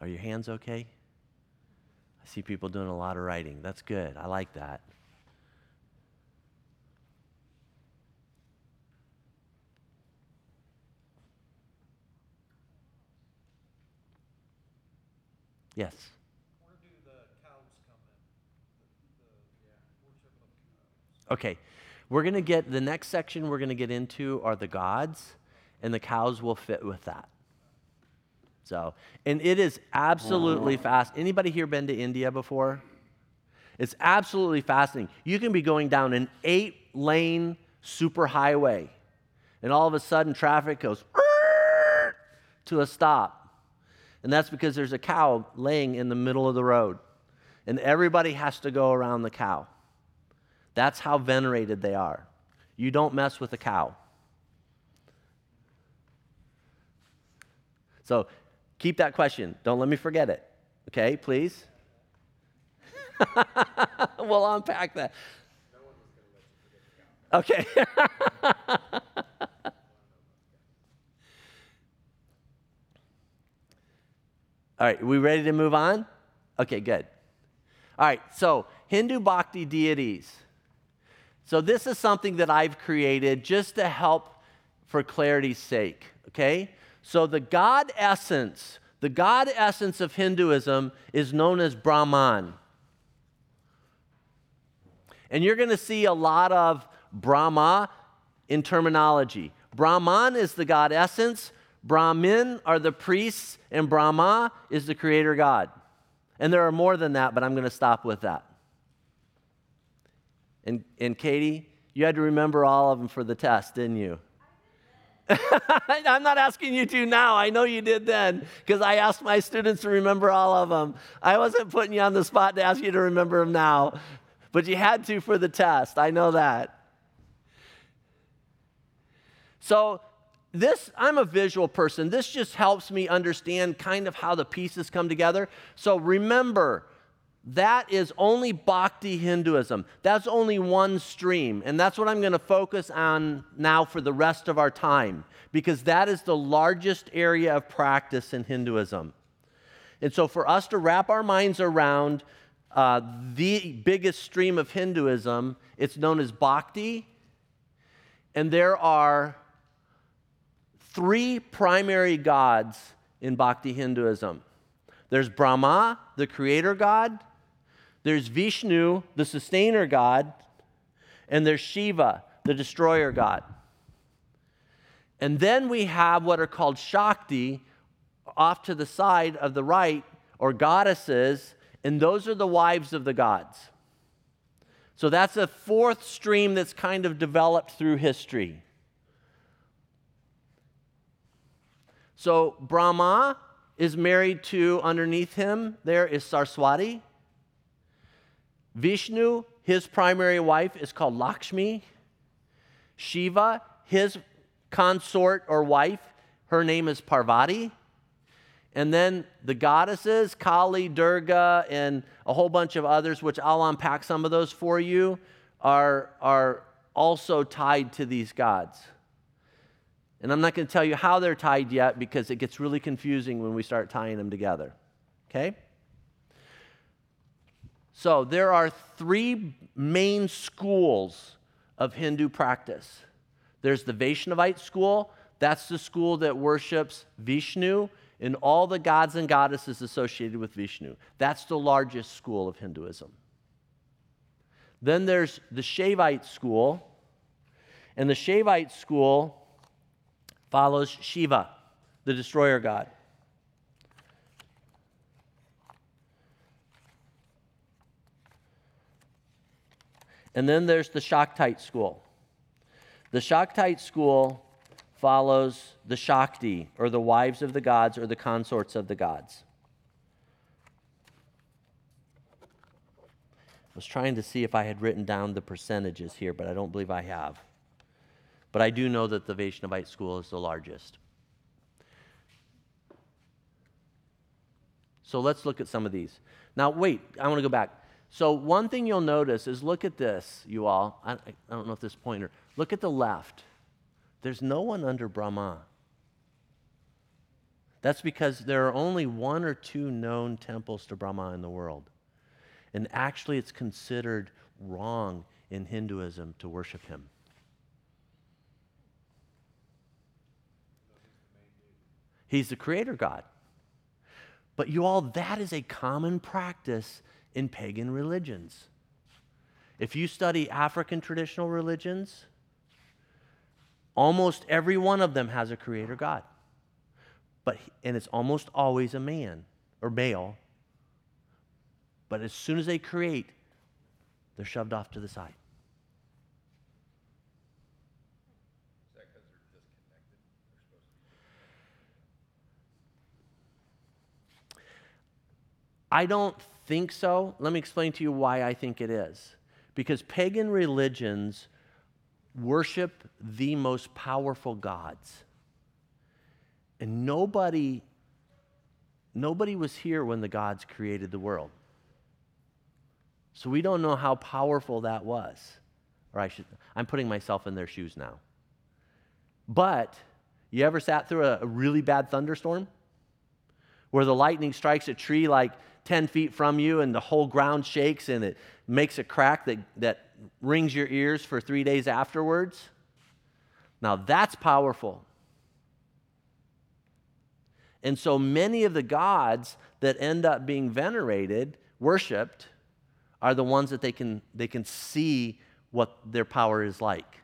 Are your hands okay? I see people doing a lot of writing. That's good. I like that. Yes. Where do the cows come in? The, the worship of cows. Okay. We're going to get the next section we're going to get into are the gods, and the cows will fit with that. So, and it is absolutely fast. Anybody here been to India before? It's absolutely fascinating. You can be going down an eight lane superhighway, and all of a sudden traffic goes to a stop. And that's because there's a cow laying in the middle of the road, and everybody has to go around the cow. That's how venerated they are. You don't mess with a cow. So keep that question. Don't let me forget it. Okay, please? we'll unpack that. Okay. All right, we ready to move on? Okay, good. All right, so Hindu bhakti deities. So this is something that I've created just to help for clarity's sake, okay? So the God essence, the God essence of Hinduism is known as Brahman. And you're going to see a lot of Brahma in terminology. Brahman is the God essence, Brahmin are the priests, and Brahma is the creator God. And there are more than that, but I'm going to stop with that. And, and Katie, you had to remember all of them for the test, didn't you? I'm not asking you to now. I know you did then because I asked my students to remember all of them. I wasn't putting you on the spot to ask you to remember them now, but you had to for the test. I know that. So, this, I'm a visual person. This just helps me understand kind of how the pieces come together. So, remember, that is only bhakti Hinduism. That's only one stream. And that's what I'm going to focus on now for the rest of our time, because that is the largest area of practice in Hinduism. And so, for us to wrap our minds around uh, the biggest stream of Hinduism, it's known as bhakti. And there are three primary gods in bhakti Hinduism there's Brahma, the creator god. There's Vishnu, the sustainer God, and there's Shiva, the destroyer God. And then we have what are called Shakti off to the side of the right, or goddesses, and those are the wives of the gods. So that's a fourth stream that's kind of developed through history. So Brahma is married to, underneath him, there is Saraswati. Vishnu, his primary wife is called Lakshmi. Shiva, his consort or wife, her name is Parvati. And then the goddesses, Kali, Durga, and a whole bunch of others, which I'll unpack some of those for you, are, are also tied to these gods. And I'm not going to tell you how they're tied yet because it gets really confusing when we start tying them together. Okay? So there are three main schools of Hindu practice. There's the Vaishnavite school, that's the school that worships Vishnu and all the gods and goddesses associated with Vishnu. That's the largest school of Hinduism. Then there's the Shaivite school, and the Shaivite school follows Shiva, the destroyer god. And then there's the Shaktite school. The Shaktite school follows the Shakti, or the wives of the gods, or the consorts of the gods. I was trying to see if I had written down the percentages here, but I don't believe I have. But I do know that the Vaishnavite school is the largest. So let's look at some of these. Now, wait, I want to go back. So, one thing you'll notice is look at this, you all. I, I don't know if this pointer, look at the left. There's no one under Brahma. That's because there are only one or two known temples to Brahma in the world. And actually, it's considered wrong in Hinduism to worship him. He's the creator God. But you all, that is a common practice in pagan religions. If you study African traditional religions, almost every one of them has a creator God. But and it's almost always a man or male. But as soon as they create, they're shoved off to the side. I don't think so. Let me explain to you why I think it is. Because pagan religions worship the most powerful gods. And nobody nobody was here when the gods created the world. So we don't know how powerful that was. Or I should I'm putting myself in their shoes now. But you ever sat through a, a really bad thunderstorm? Where the lightning strikes a tree like 10 feet from you and the whole ground shakes and it makes a crack that, that rings your ears for three days afterwards. Now that's powerful. And so many of the gods that end up being venerated, worshiped, are the ones that they can, they can see what their power is like.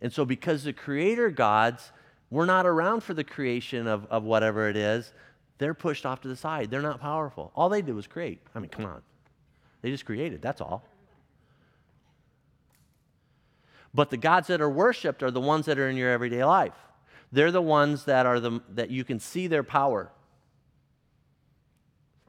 And so, because the creator gods, we're not around for the creation of, of whatever it is, they're pushed off to the side. They're not powerful. All they did was create. I mean, come on. They just created, that's all. But the gods that are worshiped are the ones that are in your everyday life. They're the ones that are the that you can see their power.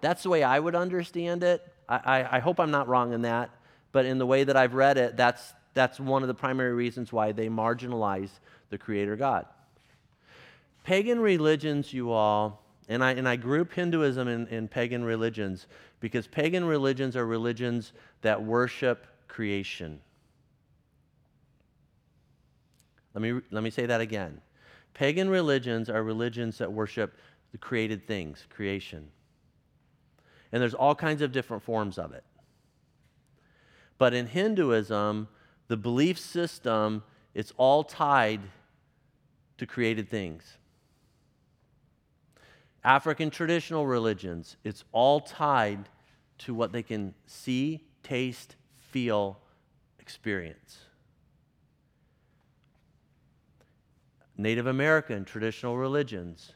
That's the way I would understand it. I, I, I hope I'm not wrong in that, but in the way that I've read it, that's that's one of the primary reasons why they marginalize the Creator God. Pagan religions, you all, and I, and I group Hinduism in, in pagan religions because pagan religions are religions that worship creation. Let me, let me say that again. Pagan religions are religions that worship the created things, creation. And there's all kinds of different forms of it. But in Hinduism, the belief system, it's all tied to created things. African traditional religions, it's all tied to what they can see, taste, feel, experience. Native American traditional religions,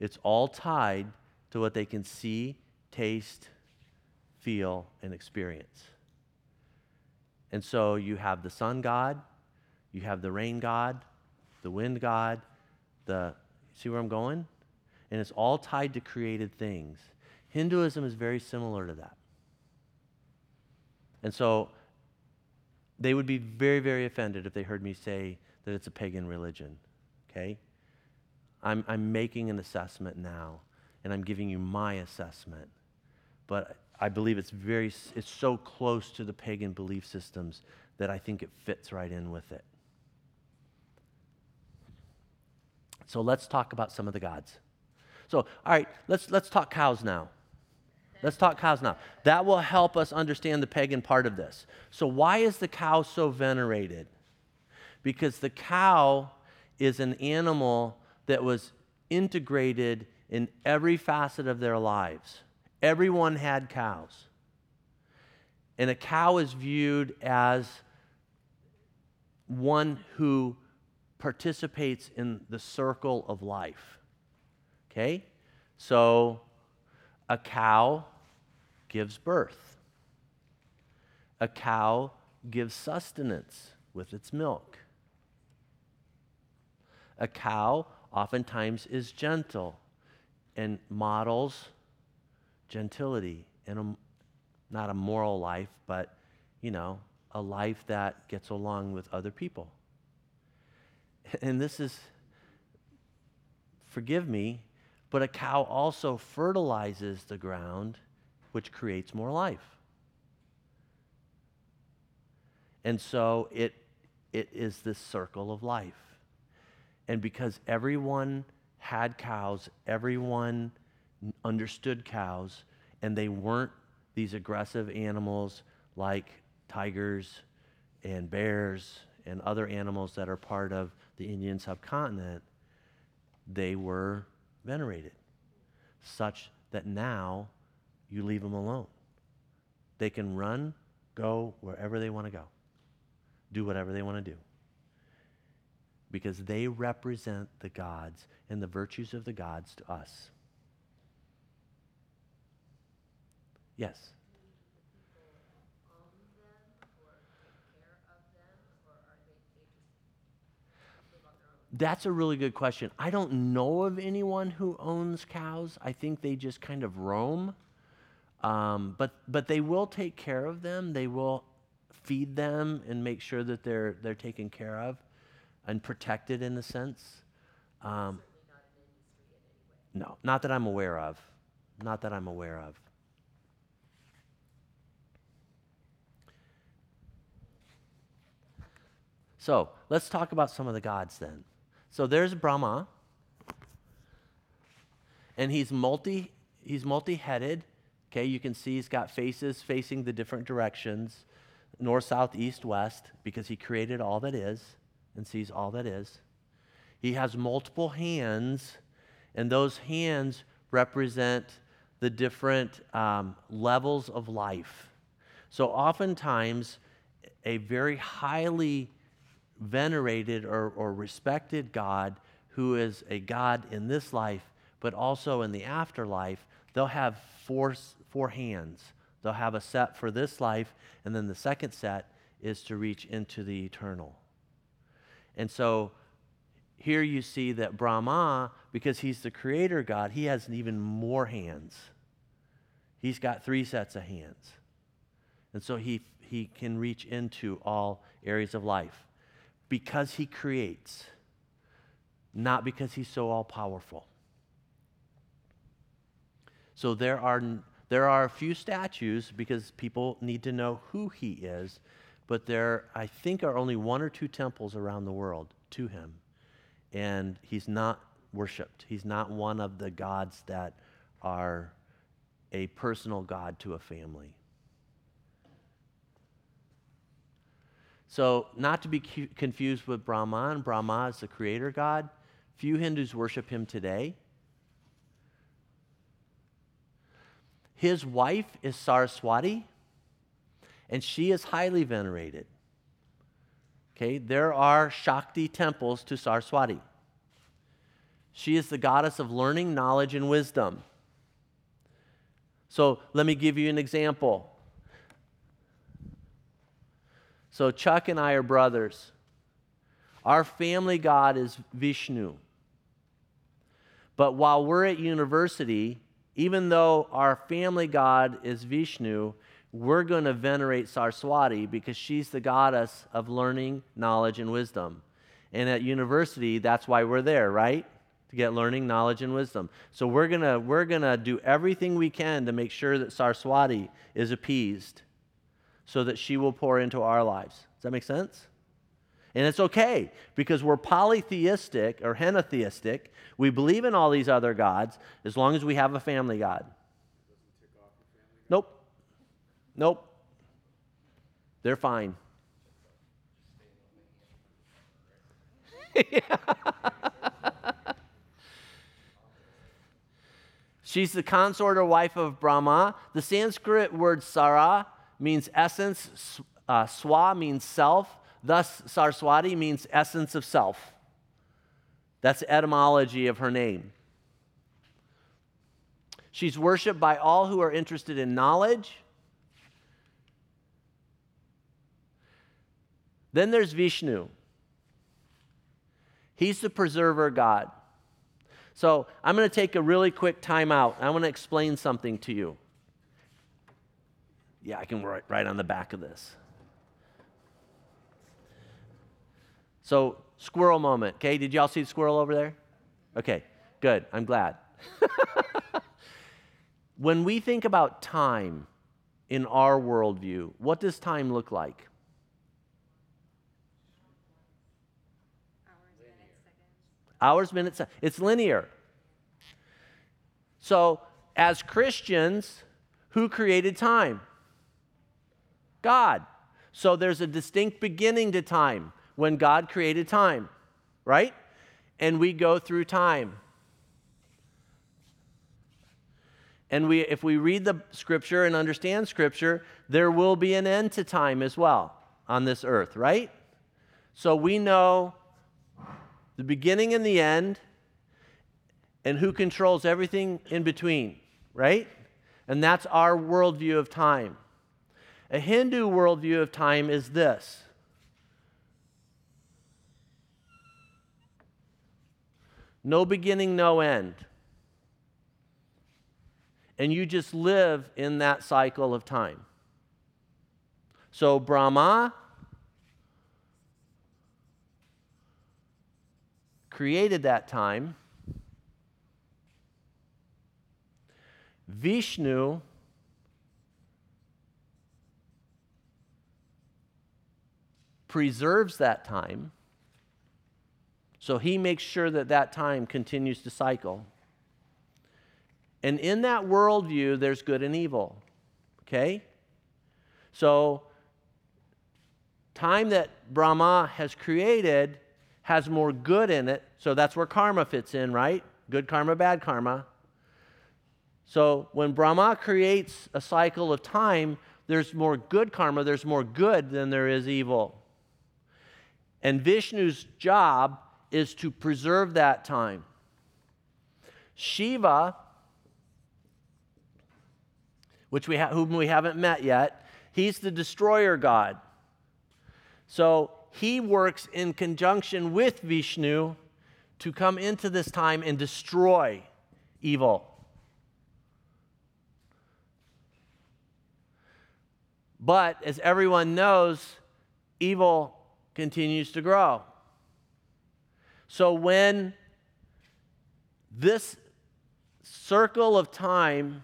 it's all tied to what they can see, taste, feel, and experience. And so you have the sun god, you have the rain god, the wind god, the see where I'm going? And it's all tied to created things. Hinduism is very similar to that. And so they would be very, very offended if they heard me say that it's a pagan religion. Okay? I'm, I'm making an assessment now, and I'm giving you my assessment. But I believe it's very, it's so close to the pagan belief systems that I think it fits right in with it. So let's talk about some of the gods. So, all right, let's, let's talk cows now. Let's talk cows now. That will help us understand the pagan part of this. So, why is the cow so venerated? Because the cow is an animal that was integrated in every facet of their lives. Everyone had cows. And a cow is viewed as one who participates in the circle of life. Okay? So a cow gives birth, a cow gives sustenance with its milk. A cow oftentimes is gentle and models gentility and a, not a moral life, but, you know, a life that gets along with other people. And this is, forgive me, but a cow also fertilizes the ground, which creates more life. And so it, it is this circle of life. And because everyone had cows. Everyone understood cows, and they weren't these aggressive animals like tigers and bears and other animals that are part of the Indian subcontinent. They were venerated, such that now you leave them alone. They can run, go wherever they want to go, do whatever they want to do. Because they represent the gods and the virtues of the gods to us. Yes. That's a really good question. I don't know of anyone who owns cows. I think they just kind of roam. Um, but, but they will take care of them. They will feed them and make sure that they're, they're taken care of and protected in a sense. Um, no, not that I'm aware of. Not that I'm aware of. So let's talk about some of the gods then. So there's Brahma, and he's multi he's multi-headed. Okay, you can see he's got faces facing the different directions, north, south, east, west, because he created all that is and sees all that is. He has multiple hands, and those hands represent the different um, levels of life. So oftentimes, a very highly venerated or, or respected God who is a God in this life, but also in the afterlife, they'll have four, four hands. They'll have a set for this life, and then the second set is to reach into the eternal. And so here you see that Brahma, because he's the creator God, he has even more hands. He's got three sets of hands. And so he, he can reach into all areas of life because he creates, not because he's so all powerful. So there are, there are a few statues because people need to know who he is, but there, I think, are only one or two temples around the world to him. And he's not worshiped. He's not one of the gods that are a personal God to a family. So, not to be cu- confused with Brahman, Brahma is the creator God. Few Hindus worship him today. His wife is Saraswati, and she is highly venerated. Okay, there are Shakti temples to Saraswati. She is the goddess of learning, knowledge, and wisdom. So let me give you an example. So Chuck and I are brothers. Our family God is Vishnu. But while we're at university, even though our family God is Vishnu, we're going to venerate Saraswati because she's the goddess of learning, knowledge, and wisdom. And at university, that's why we're there, right? To get learning, knowledge, and wisdom. So we're going to we're to do everything we can to make sure that Saraswati is appeased so that she will pour into our lives. Does that make sense? And it's okay because we're polytheistic or henotheistic. We believe in all these other gods as long as we have a family God. Nope. Nope. They're fine. She's the consort or wife of Brahma. The Sanskrit word Sara means essence, uh, Swa means self. Thus, Saraswati means essence of self. That's the etymology of her name. She's worshiped by all who are interested in knowledge. Then there's Vishnu. He's the preserver God. So I'm going to take a really quick time out. I want to explain something to you. Yeah, I can write right on the back of this. So, squirrel moment. Okay, did y'all see the squirrel over there? Okay, good. I'm glad. when we think about time in our worldview, what does time look like? Hours, minutes, seconds. It's linear. So, as Christians, who created time? God. So, there's a distinct beginning to time when God created time, right? And we go through time. And we, if we read the scripture and understand scripture, there will be an end to time as well on this earth, right? So we know the beginning and the end, and who controls everything in between, right? And that's our worldview of time. A Hindu worldview of time is this no beginning, no end. And you just live in that cycle of time. So, Brahma created that time. Vishnu preserves that time. So he makes sure that that time continues to cycle. And in that worldview, there's good and evil. Okay? So, time that Brahma has created has more good in it. So, that's where karma fits in, right? Good karma, bad karma. So, when Brahma creates a cycle of time, there's more good karma, there's more good than there is evil. And Vishnu's job is to preserve that time. Shiva, which we ha- whom we haven't met yet, he's the destroyer god. So he works in conjunction with Vishnu to come into this time and destroy evil. But as everyone knows, evil continues to grow. So when this circle of time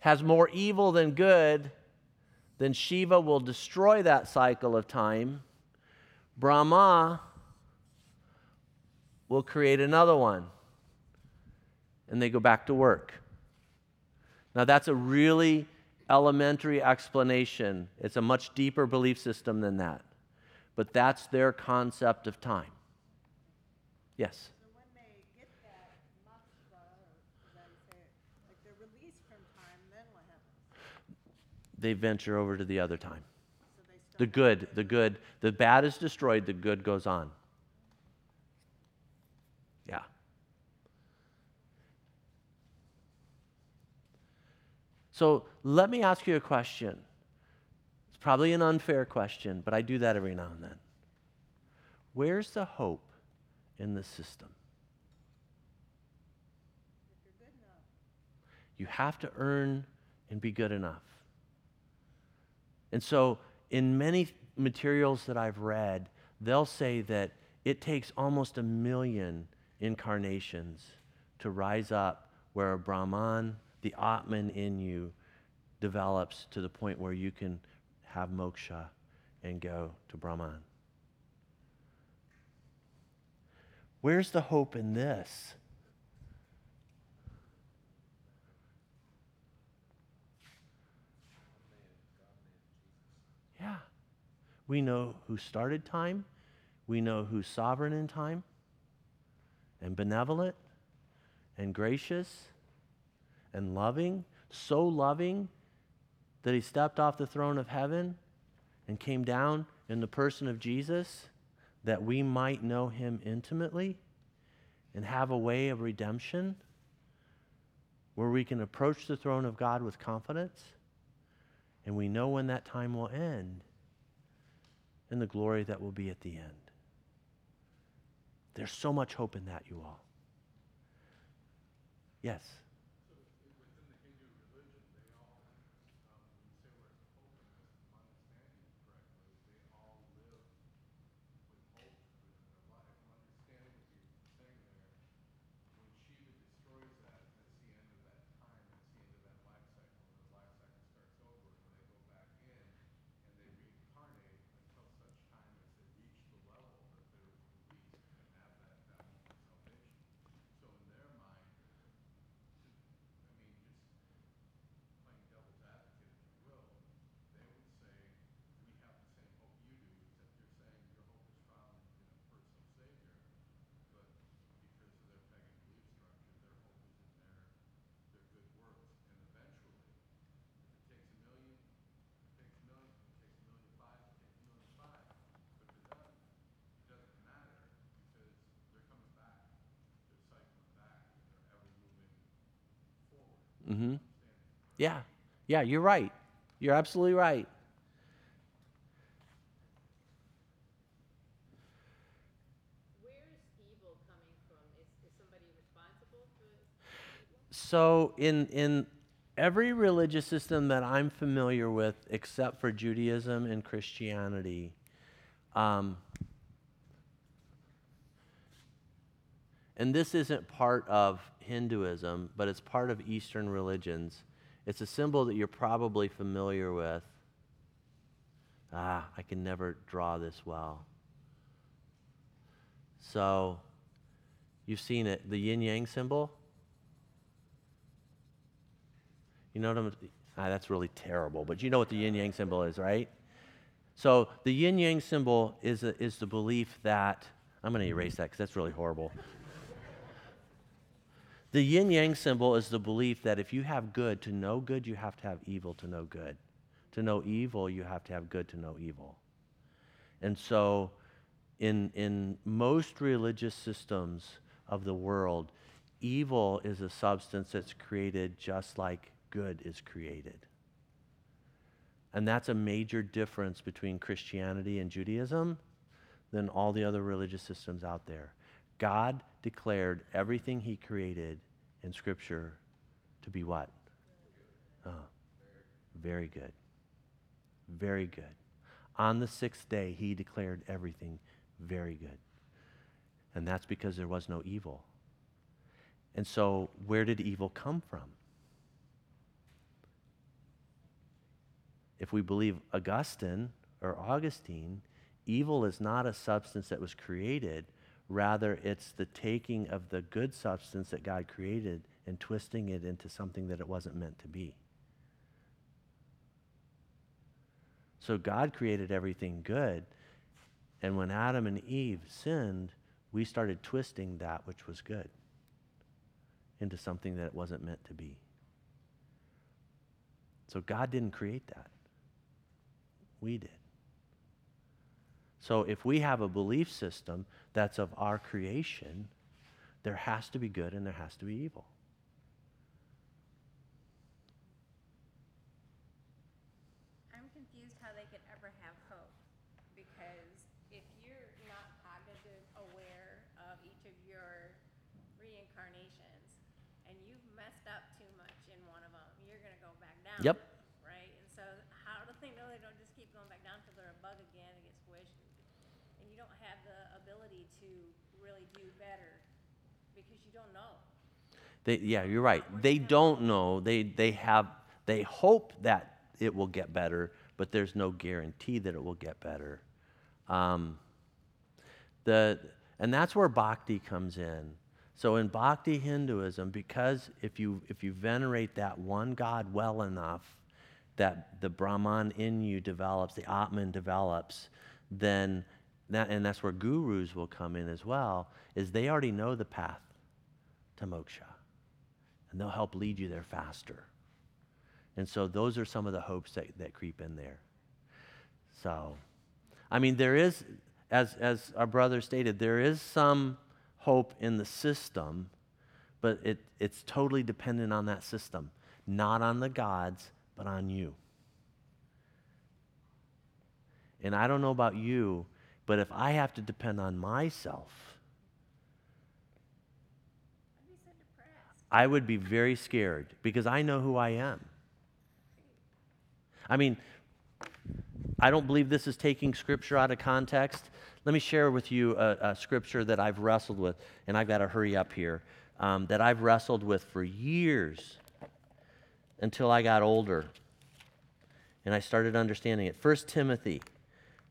has more evil than good, then Shiva will destroy that cycle of time. Brahma will create another one. And they go back to work. Now, that's a really elementary explanation. It's a much deeper belief system than that. But that's their concept of time. Yes? So when they get that moksha, or how do you say it, like they're released from time, then what happens? They venture over to the other time. So. The good, the good, the bad is destroyed, the good goes on. Yeah. So let me ask you a question. It's probably an unfair question, but I do that every now and then. Where's the hope in the system? You have to earn and be good enough. And so, in many materials that I've read, they'll say that it takes almost a million incarnations to rise up where a Brahman, the Atman in you, develops to the point where you can have moksha and go to Brahman. Where's the hope in this? Yeah. We know who started time. We know who's sovereign in time and benevolent and gracious and loving, so loving that he stepped off the throne of heaven and came down in the person of Jesus that we might know him intimately and have a way of redemption where we can approach the throne of God with confidence and we know when that time will end and the glory that will be at the end. There's so much hope in that, you all. Yes. Yeah, yeah, you're right. You're absolutely right. So in in every religious system that I'm familiar with, except for Judaism and Christianity, um, and this isn't part of Hinduism, but it's part of Eastern religions. It's a symbol that you're probably familiar with. Ah, I can never draw this well. So, you've seen it, the yin yang symbol? You know what I'm. Ah, that's really terrible, but you know what the yin yang symbol is, right? So the yin yang symbol is, a, is the belief that. I'm going to erase that because that's really horrible. The yin yang symbol is the belief that if you have good to know good, you have to have evil to know good. To know evil, you have to have good to know evil. And so, in, in most religious systems of the world, evil is a substance that's created just like good is created. And that's a major difference between Christianity and Judaism than all the other religious systems out there. God declared everything he created in Scripture to be what? Oh, very good. Very good. On the sixth day, he declared everything very good. And that's because there was no evil. And so, where did evil come from? If we believe Augustine or Augustine, evil is not a substance that was created. Rather, it's the taking of the good substance that God created and twisting it into something that it wasn't meant to be. So, God created everything good. And when Adam and Eve sinned, we started twisting that which was good into something that it wasn't meant to be. So God didn't create that. We did. So if we have a belief system that's of our creation, there has to be good and there has to be evil. I'm confused how they could ever have hope. Because if you're not cognitive aware of each of your reincarnations and you've messed up too much in one of them, you're going to go back down. Yep. Right? And so, how do they know they don't just keep going back down until they're a bug again and get squished? And you don't have the ability to really do better because you don't know. They, yeah, you're right. They don't know. They, they have, they hope that it will get better, but there's no guarantee that it will get better. Um, the, and that's where bhakti comes in. So in bhakti Hinduism, because if you, if you venerate that one God well enough, that the Brahman in you develops, the Atman develops, then that, and that's where gurus will come in as well, is they already know the path to moksha and they'll help lead you there faster. And so those are some of the hopes that, that creep in there. So, I mean, there is, as, as our brother stated, there is some hope in the system, but it, it's totally dependent on that system, not on the gods, but on you. And I don't know about you, but if I have to depend on myself, I'd be so depressed. I would be very scared because I know who I am. I mean, I don't believe this is taking scripture out of context. Let me share with you a, a scripture that I've wrestled with, and I've got to hurry up here, um, that I've wrestled with for years until I got older and I started understanding it. 1 Timothy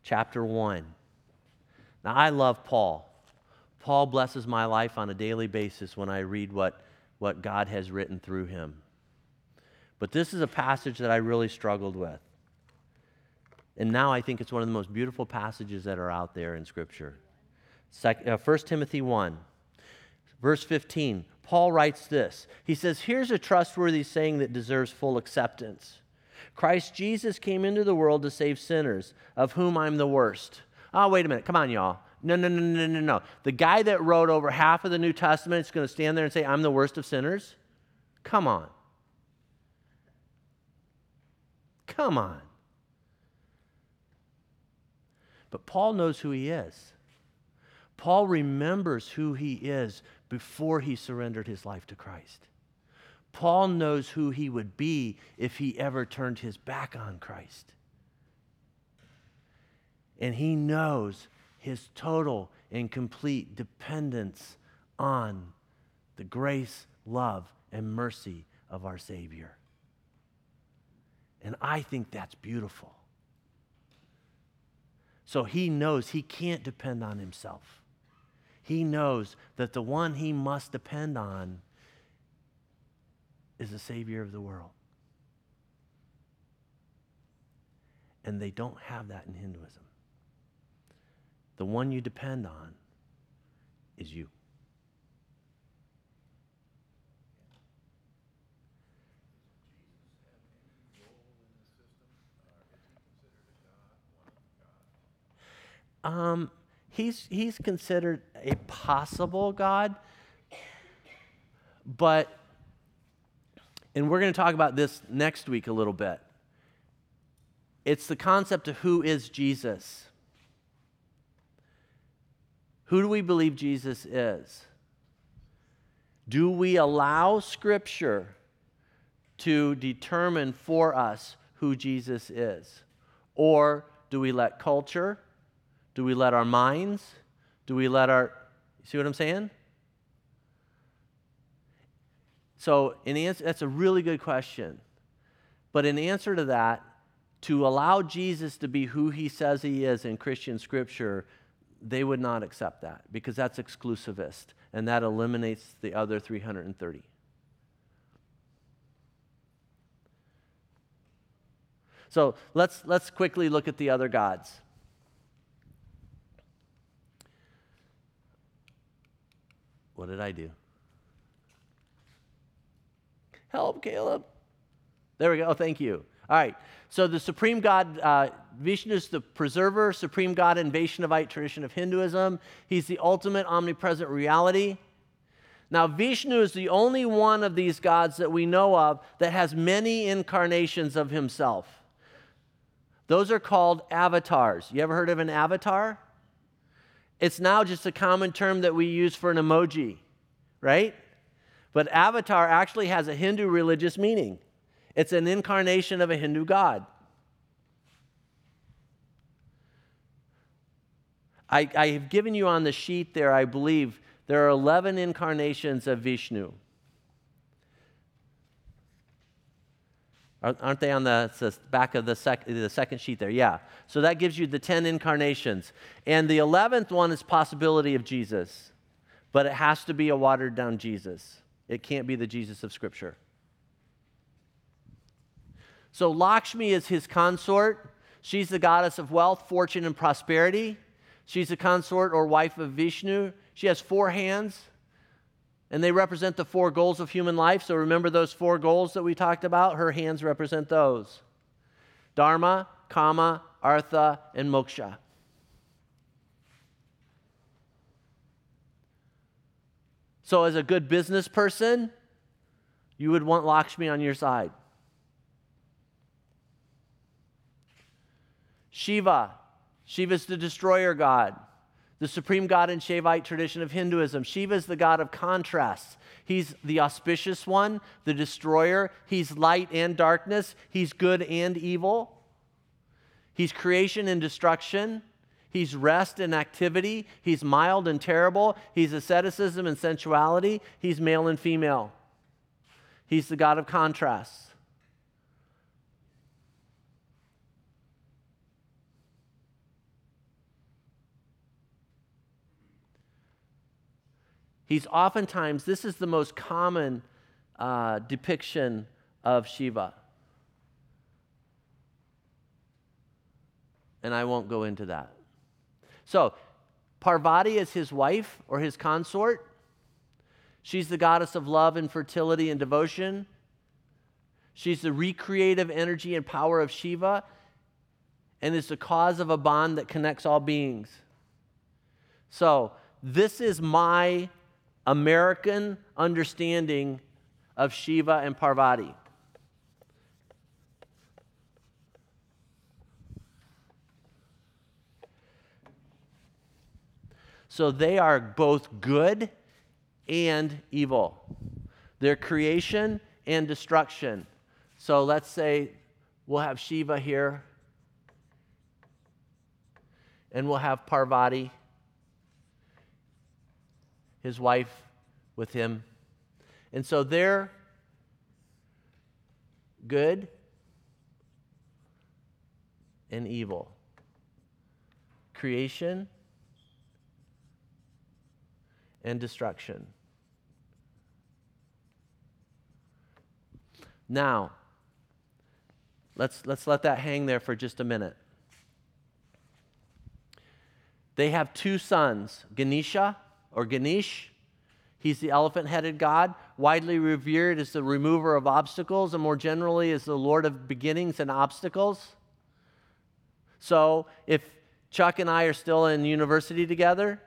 chapter 1. Now, I love Paul. Paul blesses my life on a daily basis when I read what, what God has written through him. But this is a passage that I really struggled with. And now I think it's one of the most beautiful passages that are out there in Scripture. Sec, uh, 1 Timothy 1, verse 15. Paul writes this He says, Here's a trustworthy saying that deserves full acceptance Christ Jesus came into the world to save sinners, of whom I'm the worst. Oh, wait a minute. Come on, y'all. No, no, no, no, no, no. The guy that wrote over half of the New Testament is going to stand there and say, I'm the worst of sinners? Come on. Come on. But Paul knows who he is. Paul remembers who he is before he surrendered his life to Christ. Paul knows who he would be if he ever turned his back on Christ. And he knows his total and complete dependence on the grace, love, and mercy of our Savior. And I think that's beautiful. So he knows he can't depend on himself. He knows that the one he must depend on is the Savior of the world. And they don't have that in Hinduism. The one you depend on is you. Um, he's, he's considered a possible God, but, and we're going to talk about this next week a little bit. It's the concept of who is Jesus. Who do we believe Jesus is? Do we allow Scripture to determine for us who Jesus is? Or do we let culture? Do we let our minds? Do we let our. See what I'm saying? So, in answer, that's a really good question. But in answer to that, to allow Jesus to be who he says he is in Christian scripture, they would not accept that because that's exclusivist and that eliminates the other 330. So let's, let's quickly look at the other gods. What did I do? Help, Caleb. There we go. Thank you. All right. So the supreme god, uh, Vishnu is the preserver, supreme god in Vaishnavite tradition of Hinduism. He's the ultimate omnipresent reality. Now, Vishnu is the only one of these gods that we know of that has many incarnations of himself. Those are called avatars. You ever heard of an avatar? It's now just a common term that we use for an emoji, right? But avatar actually has a Hindu religious meaning. It's an incarnation of a Hindu god. I, I have given you on the sheet there, I believe, there are 11 incarnations of Vishnu. Aren't they on the, back of the, sec, the second sheet there? Yeah. So that gives you the 10 incarnations. And the 11th one is possibility of Jesus, but it has to be a watered down Jesus. It can't be the Jesus of Scripture. So Lakshmi is his consort. She's the goddess of wealth, fortune, and prosperity. She's the consort or wife of Vishnu. She has four hands and they represent the four goals of human life. So remember those four goals that we talked about? Her hands represent those Dharma, Kama, Artha, and Moksha. So, as a good business person, you would want Lakshmi on your side. Shiva. Shiva's the destroyer god the supreme god in Shaivite tradition of Hinduism. Shiva is the god of contrasts. He's the auspicious one, the destroyer. He's light and darkness. He's good and evil. He's creation and destruction. He's rest and activity. He's mild and terrible. He's asceticism and sensuality. He's male and female. He's the God of contrasts. He's oftentimes, this is the most common uh, depiction of Shiva. And I won't go into that. So, Parvati is his wife or his consort. She's the goddess of love and fertility and devotion. She's the recreative energy and power of Shiva and is the cause of a bond that connects all beings. So, this is my American understanding of Shiva and Parvati. So they are both good and evil. They're creation and destruction. So let's say we'll have Shiva here, and we'll have Parvati his wife, with him. And so they're good and evil. Creation and destruction. Now, let's, let's let that hang there for just a minute. They have two sons, Ganesha or Ganesh. He's the elephant headed god, widely revered as the remover of obstacles and more generally as the Lord of beginnings and obstacles. So if Chuck and I are still in university together,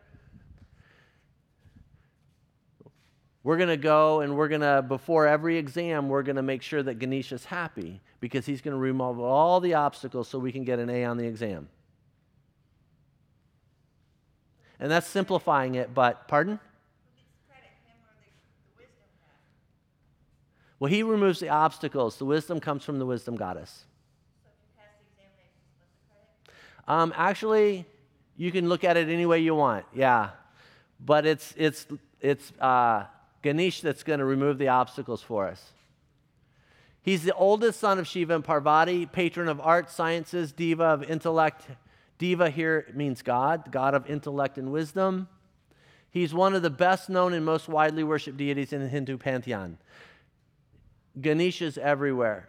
we're going to go and we're going to, before every exam, we're going to make sure that Ganesh is happy because he's going to remove all the obstacles so we can get an A on the exam. And that's simplifying it, but pardon? Well, he removes the obstacles. The wisdom comes from the wisdom goddess. Um, actually, you can look at it any way you want. Yeah, but it's it's it's uh, Ganesh that's going to remove the obstacles for us. He's the oldest son of Shiva and Parvati, patron of art, sciences, diva of intellect. Diva here means God, God of intellect and wisdom. He's one of the best known and most widely worshipped deities in the Hindu pantheon. Ganesha's everywhere.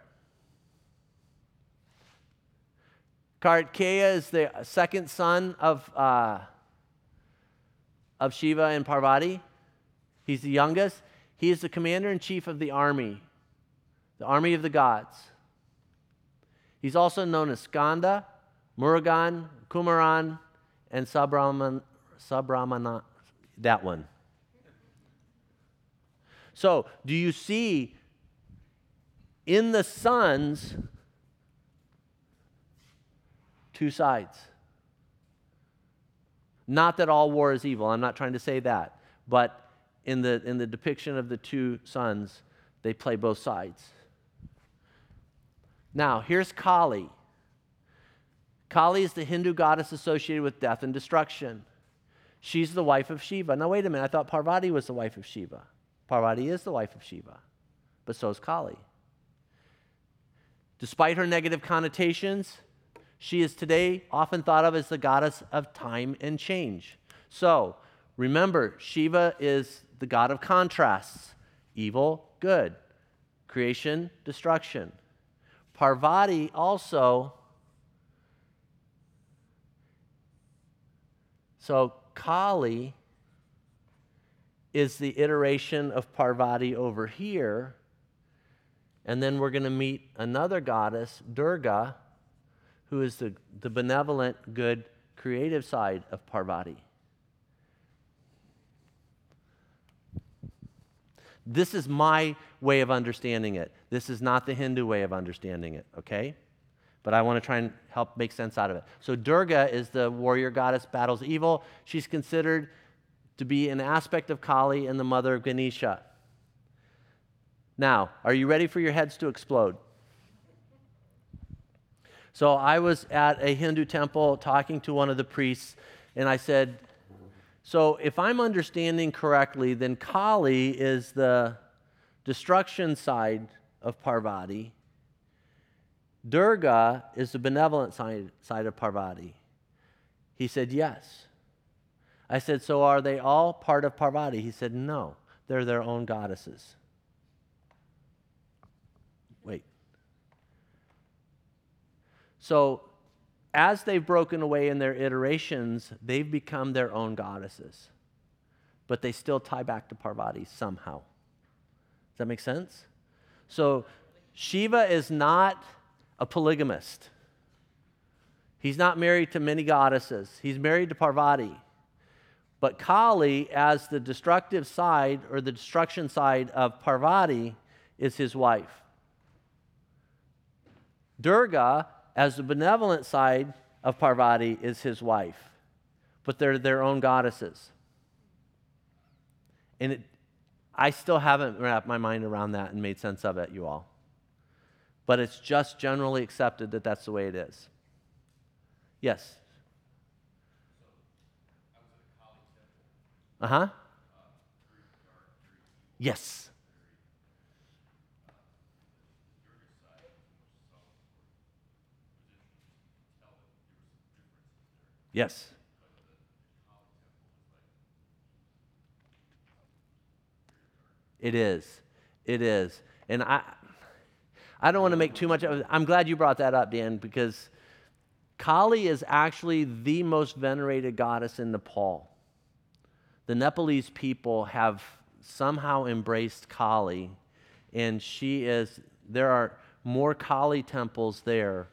Kartikeya is the second son of, uh, of Shiva and Parvati. He's the youngest. He is the commander in chief of the army, the army of the gods. He's also known as Skanda, Murugan, Kumaran, and Sabrahman, Sabramana, that one. So, do you see in the sons two sides? Not that all war is evil, I'm not trying to say that, but in the, in the depiction of the two sons, they play both sides. Now, here's Kali. Kali is the Hindu goddess associated with death and destruction. She's the wife of Shiva. Now, wait a minute. I thought Parvati was the wife of Shiva. Parvati is the wife of Shiva, but so is Kali. Despite her negative connotations, she is today often thought of as the goddess of time and change. So, remember, Shiva is the god of contrasts evil, good, creation, destruction. Parvati also So Kali is the iteration of Parvati over here. And then we're going to meet another goddess, Durga, who is the, the benevolent, good, creative side of Parvati. This is my way of understanding it. This is not the Hindu way of understanding it, okay? But I want to try and help make sense out of it. So, Durga is the warrior goddess, battles evil. She's considered to be an aspect of Kali and the mother of Ganesha. Now, are you ready for your heads to explode? So, I was at a Hindu temple talking to one of the priests, and I said, So, if I'm understanding correctly, then Kali is the destruction side of Parvati Durga is the benevolent side, side of Parvati. He said, Yes. I said, So are they all part of Parvati? He said, No, they're their own goddesses. Wait. So, as they've broken away in their iterations, they've become their own goddesses. But they still tie back to Parvati somehow. Does that make sense? So, Shiva is not a polygamist. He's not married to many goddesses, he's married to Parvati. But Kali, as the destructive side or the destruction side of Parvati, is his wife. Durga, as the benevolent side of Parvati, is his wife. but they're their own goddesses. And it, I still haven't wrapped my mind around that and made sense of it, you all. But it's just generally accepted that that's the way it is. Yes. Uh huh. Yes. Yes. It is. It is. And I I don't want to make too much of it. I'm glad you brought that up, Dan, because Kali is actually the most venerated goddess in Nepal. The Nepalese people have somehow embraced Kali, and she is, there are more Kali temples there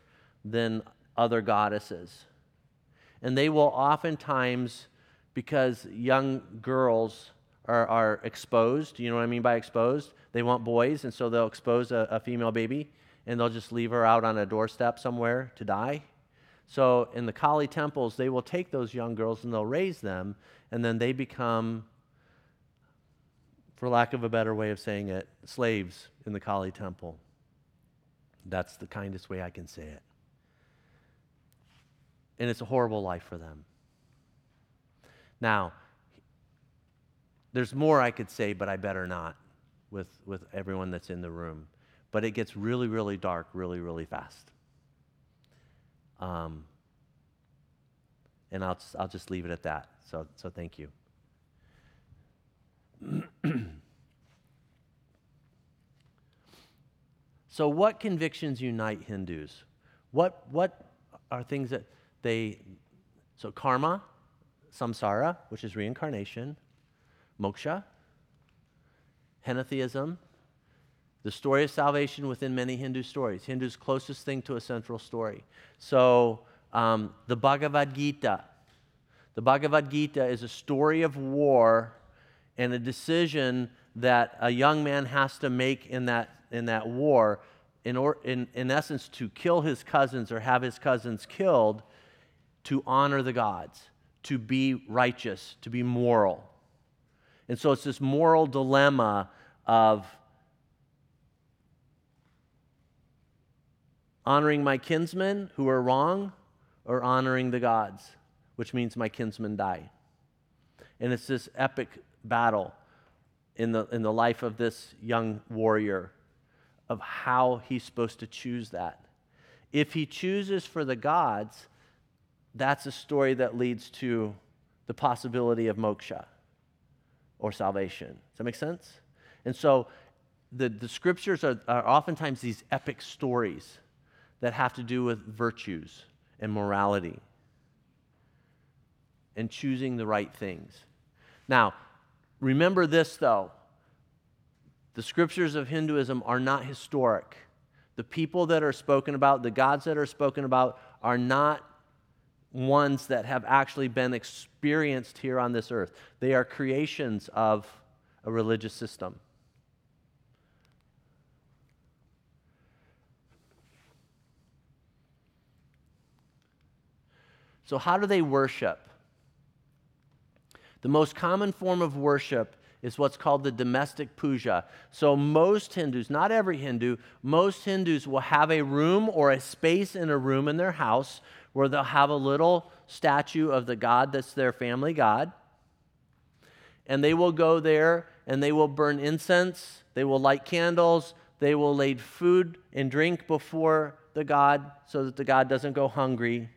than other goddesses. And they will oftentimes, because young girls are, are exposed, you know what I mean by exposed? They want boys, and so they'll expose a, a female baby and they'll just leave her out on a doorstep somewhere to die. So in the Kali temples, they will take those young girls and they'll raise them, and then they become, for lack of a better way of saying it, slaves in the Kali temple. That's the kindest way I can say it. And it's a horrible life for them. Now, there's more I could say, but I better not with, with everyone that's in the room. But it gets really, really dark really, really fast. Um, and I'll just, I'll just leave it at that. So, so thank you. so, what convictions unite Hindus? What, what are things that they. So, karma, samsara, which is reincarnation, moksha, henotheism, the story of salvation within many Hindu stories. Hindu's closest thing to a central story. So, um, the Bhagavad Gita. The Bhagavad Gita is a story of war and a decision that a young man has to make in that, in that war, in, or, in, in essence, to kill his cousins or have his cousins killed to honor the gods, to be righteous, to be moral. And so it's this moral dilemma of honoring my kinsmen who are wrong or honoring the gods, which means my kinsmen die. And it's this epic battle in the, in the life of this young warrior of how he's supposed to choose that. If he chooses for the gods, that's a story that leads to the possibility of moksha or salvation. Does that make sense? And so the, the scriptures are, are oftentimes these epic stories that have to do with virtues and morality and choosing the right things. Now, remember this though the scriptures of Hinduism are not historic. The people that are spoken about, the gods that are spoken about, are not ones that have actually been experienced here on this earth. They are creations of a religious system. So, how do they worship? The most common form of worship is what's called the domestic puja. So, most Hindus, not every Hindu, most Hindus will have a room or a space in a room in their house where they'll have a little statue of the god that's their family god. And they will go there and they will burn incense, they will light candles, they will lay food and drink before the god so that the god doesn't go hungry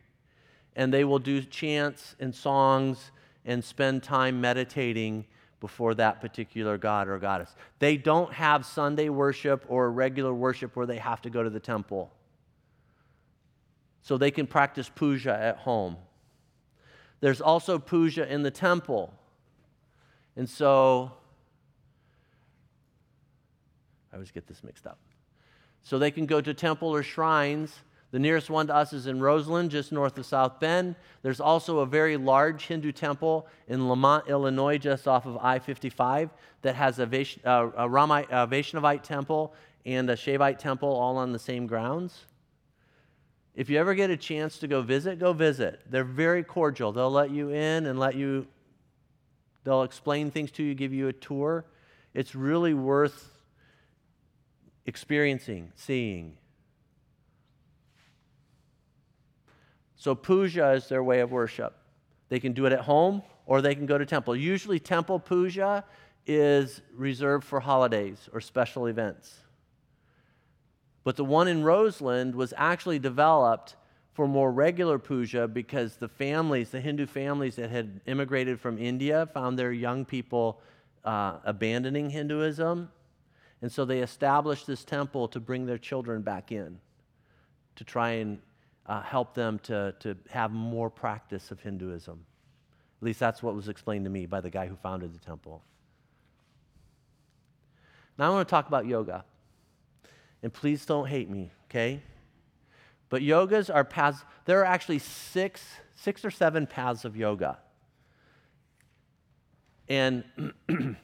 and they will do chants and songs and spend time meditating before that particular god or goddess. They don't have Sunday worship or regular worship where they have to go to the temple. So they can practice puja at home. There's also puja in the temple. And so, I always get this mixed up. So they can go to temple or shrines the nearest one to us is in Roseland, just north of South Bend. There's also a very large Hindu temple in Lemont, Illinois, just off of I 55, that has a, Vash- uh, a, Ramite, a Vaishnavite temple and a Shaivite temple all on the same grounds. If you ever get a chance to go visit, go visit. They're very cordial. They'll let you in and let you, they'll explain things to you, give you a tour. It's really worth experiencing, seeing. So, puja is their way of worship. They can do it at home or they can go to temple. Usually, temple puja is reserved for holidays or special events. But the one in Roseland was actually developed for more regular puja because the families, the Hindu families that had immigrated from India, found their young people uh, abandoning Hinduism. And so they established this temple to bring their children back in, to try and uh, help them to, to have more practice of Hinduism. At least that's what was explained to me by the guy who founded the temple. Now I want to talk about yoga. And please don't hate me, okay? But yogas are paths, there are actually six, six or seven paths of yoga. And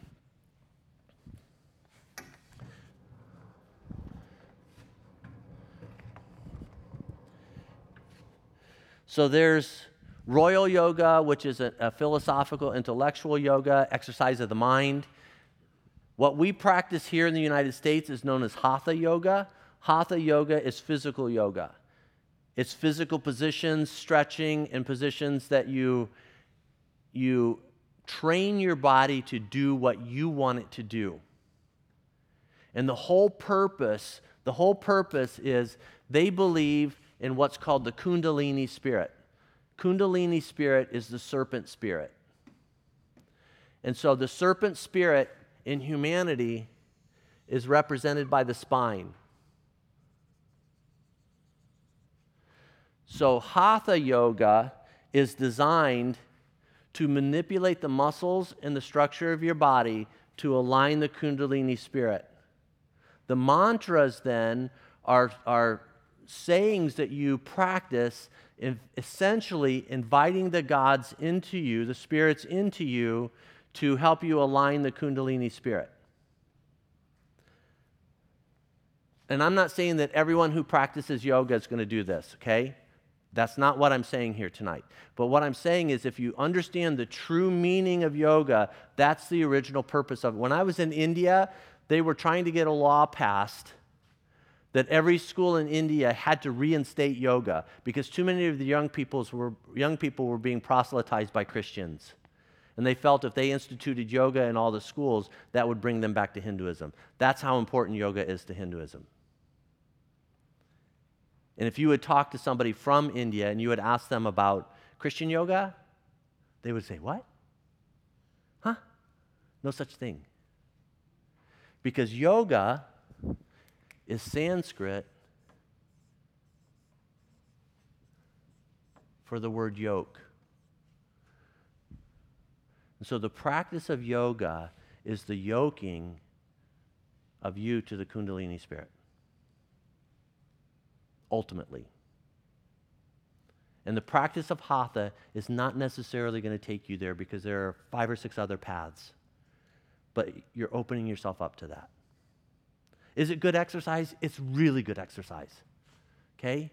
so there's royal yoga, which is a, a philosophical, intellectual yoga, exercise of the mind. What we practice here in the United States is known as hatha yoga. Hatha yoga is physical yoga. It's physical positions, stretching, and positions that you, you train your body to do what you want it to do. And the whole purpose, the whole purpose is they believe in what's called the Kundalini spirit. Kundalini spirit is the serpent spirit. And so the serpent spirit in humanity is represented by the spine. So, hatha yoga is designed to manipulate the muscles and the structure of your body to align the Kundalini spirit. The mantras then are, are sayings that you practice, essentially inviting the gods into you, the spirits into you, to help you align the Kundalini spirit. And I'm not saying that everyone who practices yoga is going to do this, okay? That's not what I'm saying here tonight. But what I'm saying is if you understand the true meaning of yoga, that's the original purpose of it. When I was in India, they were trying to get a law passed that every school in India had to reinstate yoga because too many of the young, were, young people were being proselytized by Christians. And they felt if they instituted yoga in all the schools, that would bring them back to Hinduism. That's how important yoga is to Hinduism. And if you would talk to somebody from India and you would ask them about Christian yoga, they would say, What? Huh? No such thing. Because yoga is Sanskrit for the word yoke. And so the practice of yoga is the yoking of you to the Kundalini spirit ultimately. And the practice of hatha is not necessarily going to take you there because there are five or six other paths. But you're opening yourself up to that. Is it good exercise? It's really good exercise. Okay?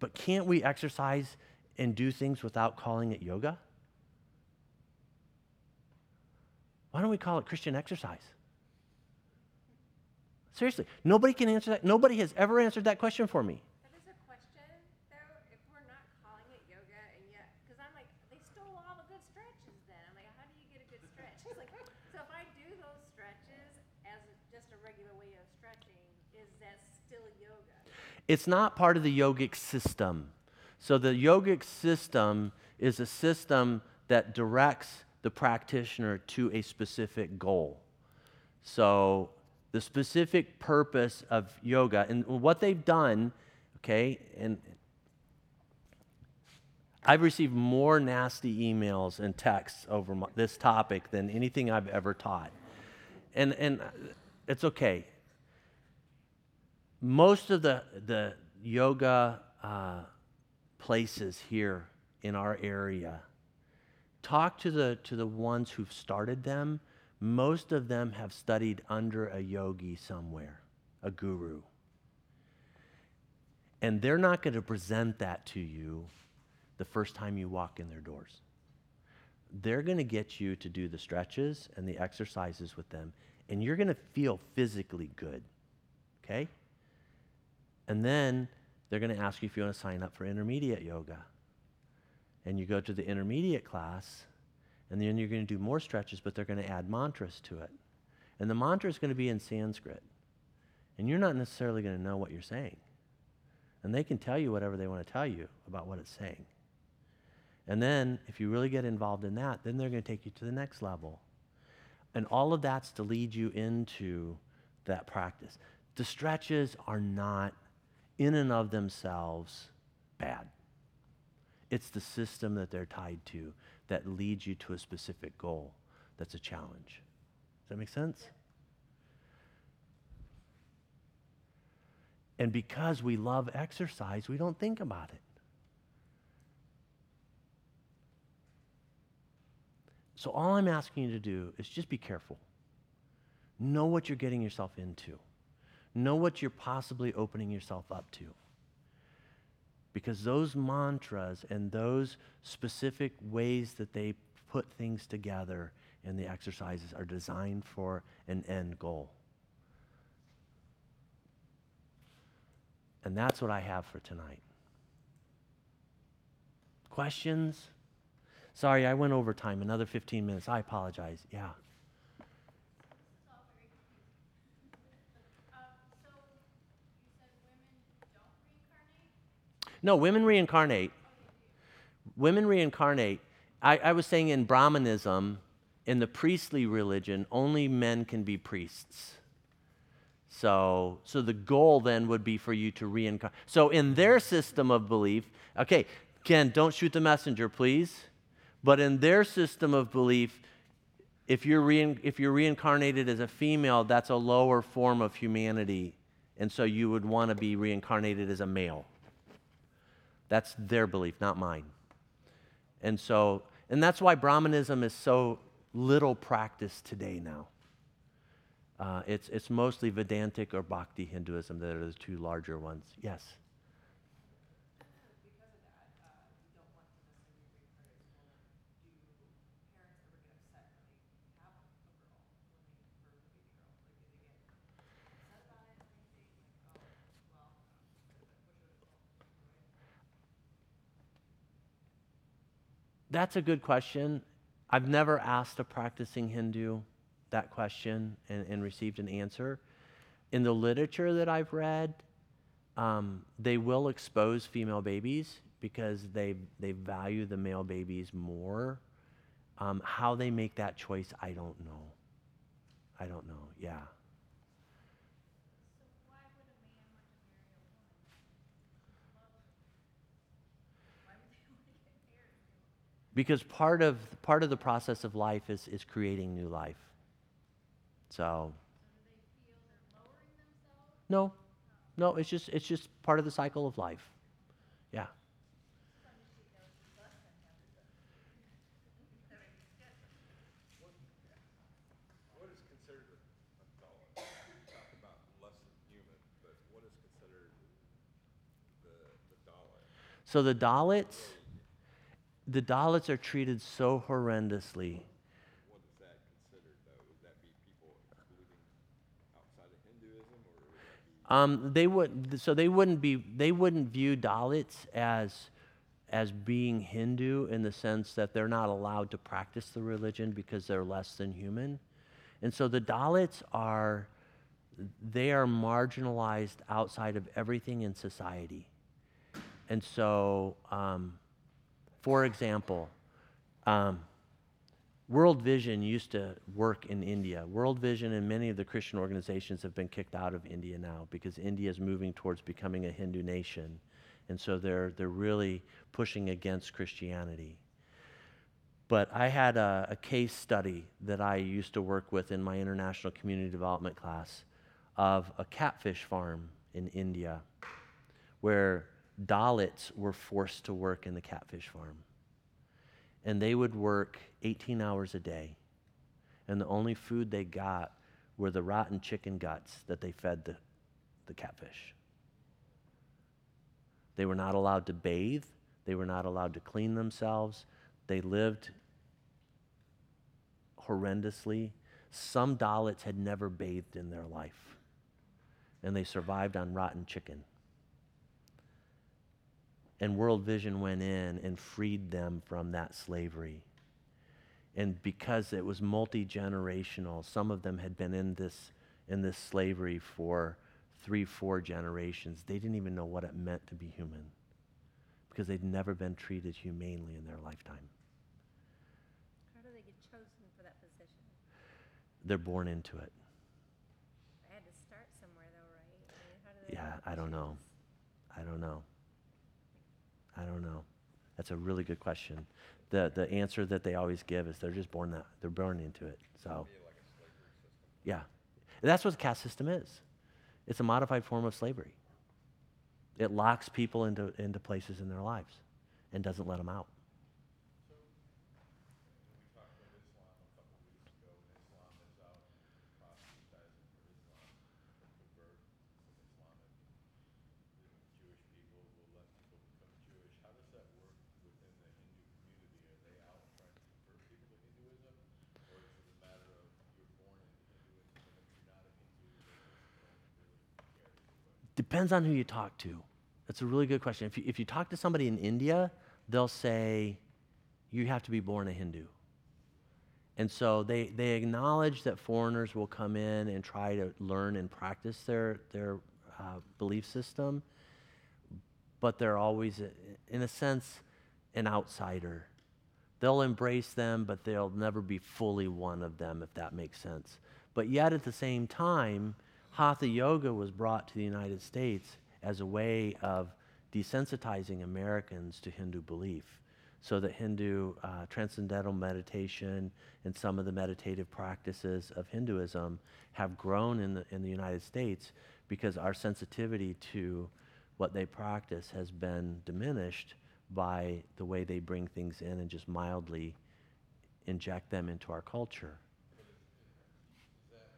But can't we exercise and do things without calling it yoga? Why don't we call it Christian exercise? Seriously, nobody can answer that. Nobody has ever answered that question for me. That is a question, though, if we're not calling it yoga and yet, because I'm like, they stole all the good stretches then. I'm like, how do you get a good stretch? It's like, so if I do those stretches as just a regular way of stretching, is that still yoga? It's not part of the yogic system. So the yogic system is a system that directs the practitioner to a specific goal. So the specific purpose of yoga and what they've done, okay, and I've received more nasty emails and texts over my, this topic than anything I've ever taught. And, and it's okay. Most of the, the yoga uh, places here in our area, talk to the, to the ones who've started them most of them have studied under a yogi somewhere, a guru. And they're not going to present that to you the first time you walk in their doors. They're going to get you to do the stretches and the exercises with them, and you're going to feel physically good. Okay? And then they're going to ask you if you want to sign up for intermediate yoga. And you go to the intermediate class, and then you're going to do more stretches, but they're going to add mantras to it. And the mantra is going to be in Sanskrit. And you're not necessarily going to know what you're saying. And they can tell you whatever they want to tell you about what it's saying. And then, if you really get involved in that, then they're going to take you to the next level. And all of that's to lead you into that practice. The stretches are not, in and of themselves, bad. It's the system that they're tied to that leads you to a specific goal that's a challenge. Does that make sense? And because we love exercise, we don't think about it. So, all I'm asking you to do is just be careful. Know what you're getting yourself into, know what you're possibly opening yourself up to. Because those mantras and those specific ways that they put things together in the exercises are designed for an end goal. And that's what I have for tonight. Questions? Sorry, I went over time, another 15 minutes. I apologize. Yeah. No, women reincarnate. Women reincarnate. I, I was saying in Brahmanism, in the priestly religion, only men can be priests. So, so the goal then would be for you to reincarnate. So in their system of belief, okay, Ken, don't shoot the messenger, please. But in their system of belief, if you're, rein, if you're reincarnated as a female, that's a lower form of humanity. And so you would want to be reincarnated as a male. That's their belief, not mine. And so, and that's why Brahmanism is so little practiced today now. Uh, it's, it's mostly Vedantic or Bhakti Hinduism that are the two larger ones. Yes? That's a good question. I've never asked a practicing Hindu that question and, and received an answer. In the literature that I've read, um, they will expose female babies because they, they value the male babies more. Um, how they make that choice, I don't know. I don't know. Yeah. Because part of part of the process of life is is creating new life. So. No, no, it's just it's just part of the cycle of life. Yeah. So the Dalits, the Dalits are treated so horrendously. What is that considered though? Would that be people excluding outside of Hinduism or? Um, they would so they wouldn't be they wouldn't view Dalits as as being Hindu in the sense that they're not allowed to practice the religion because they're less than human. And so the Dalits are they are marginalized outside of everything in society. And so, um, for example, um, World Vision used to work in India. World Vision and many of the Christian organizations have been kicked out of India now because India is moving towards becoming a Hindu nation. And so they're, they're really pushing against Christianity. But I had a, a case study that I used to work with in my international community development class of a catfish farm in India where Dalits were forced to work in the catfish farm. And they would work 18 hours a day. And the only food they got were the rotten chicken guts that they fed the, the catfish. They were not allowed to bathe. They were not allowed to clean themselves. They lived horrendously. Some Dalits had never bathed in their life, and they survived on rotten chicken. And World Vision went in and freed them from that slavery. And because it was multi generational, some of them had been in this, in this slavery for three, four generations. They didn't even know what it meant to be human because they'd never been treated humanely in their lifetime. How do they get chosen for that position? They're born into it. I had to start somewhere though, right? I mean, how do they Yeah, I don't know. I don't know. I don't know. That's a really good question. The the answer that they always give is they're just born that they're born into it. So yeah, that's what the caste system is. It's a modified form of slavery. It locks people into into places in their lives and doesn't let them out. Jewish people will let people become Jewish. How does that work within the Hindu community? Are they out trying to convert people to Hinduism? Or is it a matter of you're born into Hinduism and if you're not a Hindu, they just don't really care either way? Depends on who you talk to. That's a really good question. If you, if you talk to somebody in India, they'll say, you have to be born a Hindu. And so they, they acknowledge that foreigners will come in and try to learn and practice their, their uh, belief system, but they're always, in a sense, an outsider. They'll embrace them, but they'll never be fully one of them, if that makes sense. But yet, at the same time, Hatha Yoga was brought to the United States as a way of desensitizing Americans to Hindu belief so that Hindu uh, transcendental meditation and some of the meditative practices of Hinduism have grown in the, in the United States because our sensitivity to what they practice has been diminished by the way they bring things in and just mildly inject them into our culture. Is that,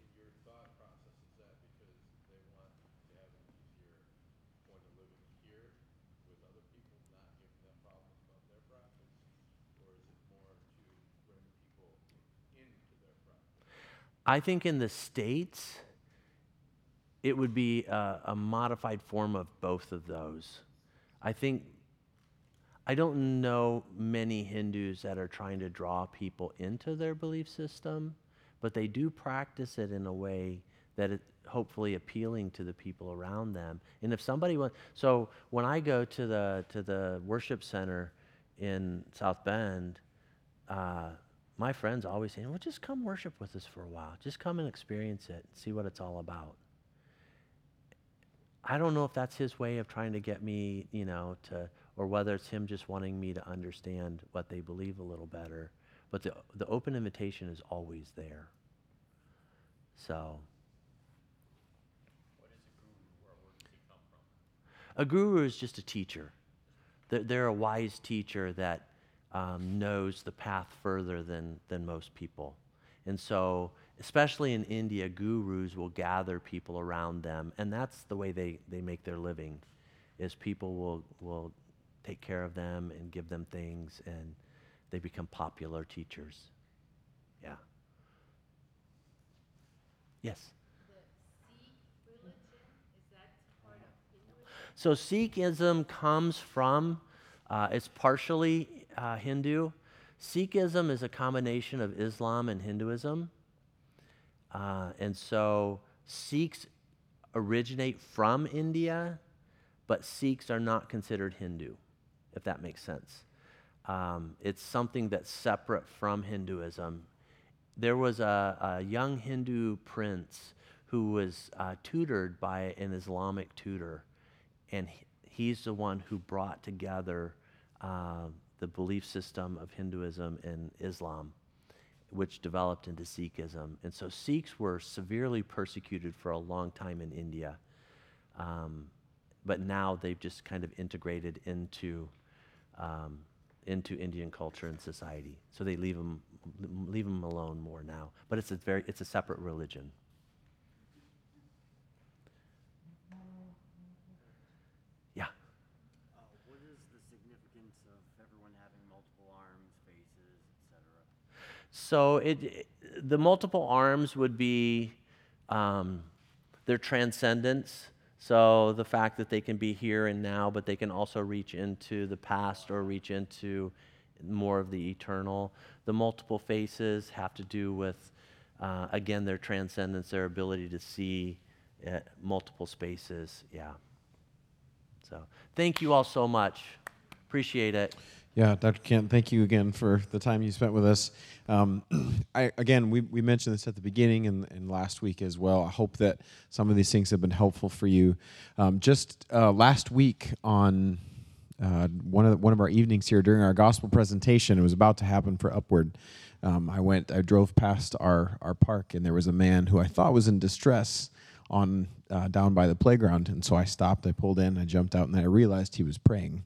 in your thought process, is that because they want to have an easier point of living here with other people, not giving them problems about their practice? Or is it more to bring people into their practice? I think in the States, it would be a, a modified form of both of those. I think, I don't know many Hindus that are trying to draw people into their belief system, but they do practice it in a way that is hopefully appealing to the people around them. And if somebody wants, so when I go to the, to the worship center in South Bend, uh, my friends always say, well, just come worship with us for a while. Just come and experience it, and see what it's all about. I don't know if that's his way of trying to get me, you know, to, or whether it's him just wanting me to understand what they believe a little better. But the, the open invitation is always there. So. A guru is just a teacher. They're, they're a wise teacher that um, knows the path further than, than most people. And so, especially in India, gurus will gather people around them, and that's the way they, they make their living, is people will, will take care of them and give them things, and they become popular teachers. Yeah. Yes? The Sikh religion, is that part of Hinduism? So Sikhism comes from, uh, it's partially uh, Hindu. Sikhism is a combination of Islam and Hinduism. Uh, and so Sikhs originate from India, but Sikhs are not considered Hindu, if that makes sense. Um, it's something that's separate from Hinduism. There was a, a young Hindu prince who was uh, tutored by an Islamic tutor, and he's the one who brought together uh, the belief system of Hinduism and Islam, which developed into Sikhism. And so Sikhs were severely persecuted for a long time in India, um, but now they've just kind of integrated into um, into Indian culture and society. So they leave them leave them alone more now. But it's a very it's a separate religion. Yeah. of everyone having multiple arms, faces, etc.? So it, the multiple arms would be um, their transcendence. So the fact that they can be here and now, but they can also reach into the past or reach into more of the eternal. The multiple faces have to do with, uh, again, their transcendence, their ability to see uh, multiple spaces. Yeah. So thank you all so much. Appreciate it. Yeah, Dr. Kent, thank you again for the time you spent with us. Um, I, again, we, we mentioned this at the beginning and, and last week as well. I hope that some of these things have been helpful for you. Um, just uh, last week on uh, one of the, one of our evenings here during our gospel presentation, it was about to happen for Upward. Um, I went, I drove past our our park, and there was a man who I thought was in distress on uh, down by the playground, and so I stopped, I pulled in, I jumped out, and then I realized he was praying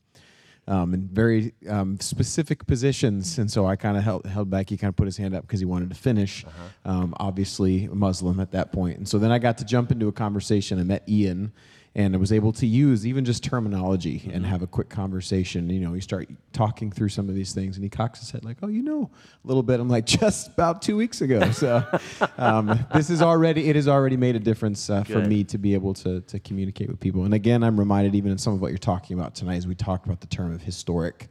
um, in very um, specific positions. And so I kind of held, held back. He kind of put his hand up because he wanted to finish. Um, obviously, a Muslim at that point. And so then I got to jump into a conversation. I met Ian. And I was able to use even just terminology and have a quick conversation. You know, you start talking through some of these things, and he cocks his head like, "Oh, you know a little bit." I'm like, "Just about two weeks ago." So, um, this is already it has already made a difference uh, for me to be able to, to communicate with people. And again, I'm reminded even in some of what you're talking about tonight as we talked about the term of historic,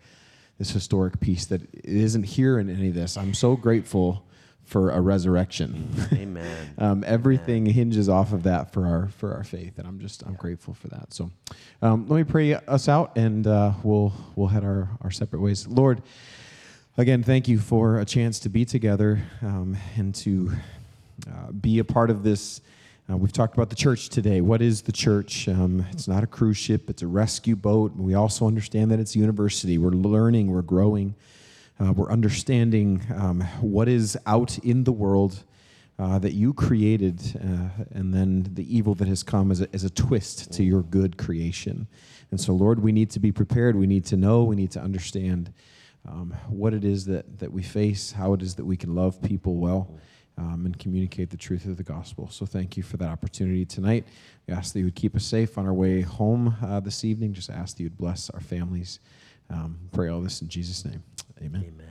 this historic piece that it isn't here in any of this. I'm so grateful for a resurrection. Amen. um, everything hinges off of that for our for our faith, and I'm just I'm grateful for that. So, um, let me pray us out, and uh, we'll we'll head our our separate ways. Lord, again, thank you for a chance to be together um, and to uh, be a part of this. Uh, we've talked about the church today. What is the church? Um, it's not a cruise ship, it's a rescue boat. We also understand that it's a university. We're learning, we're growing, uh, we're understanding um, what is out in the world uh, that you created, uh, and then the evil that has come as a, as a twist to your good creation. And so, Lord, we need to be prepared. We need to know, we need to understand um, what it is that, that we face, how it is that we can love people well, um, and communicate the truth of the gospel. So thank you for that opportunity tonight. We ask that you would keep us safe on our way home uh, this evening. Just ask that you would bless our families. Um, pray all this in Jesus' name. Amen. Amen.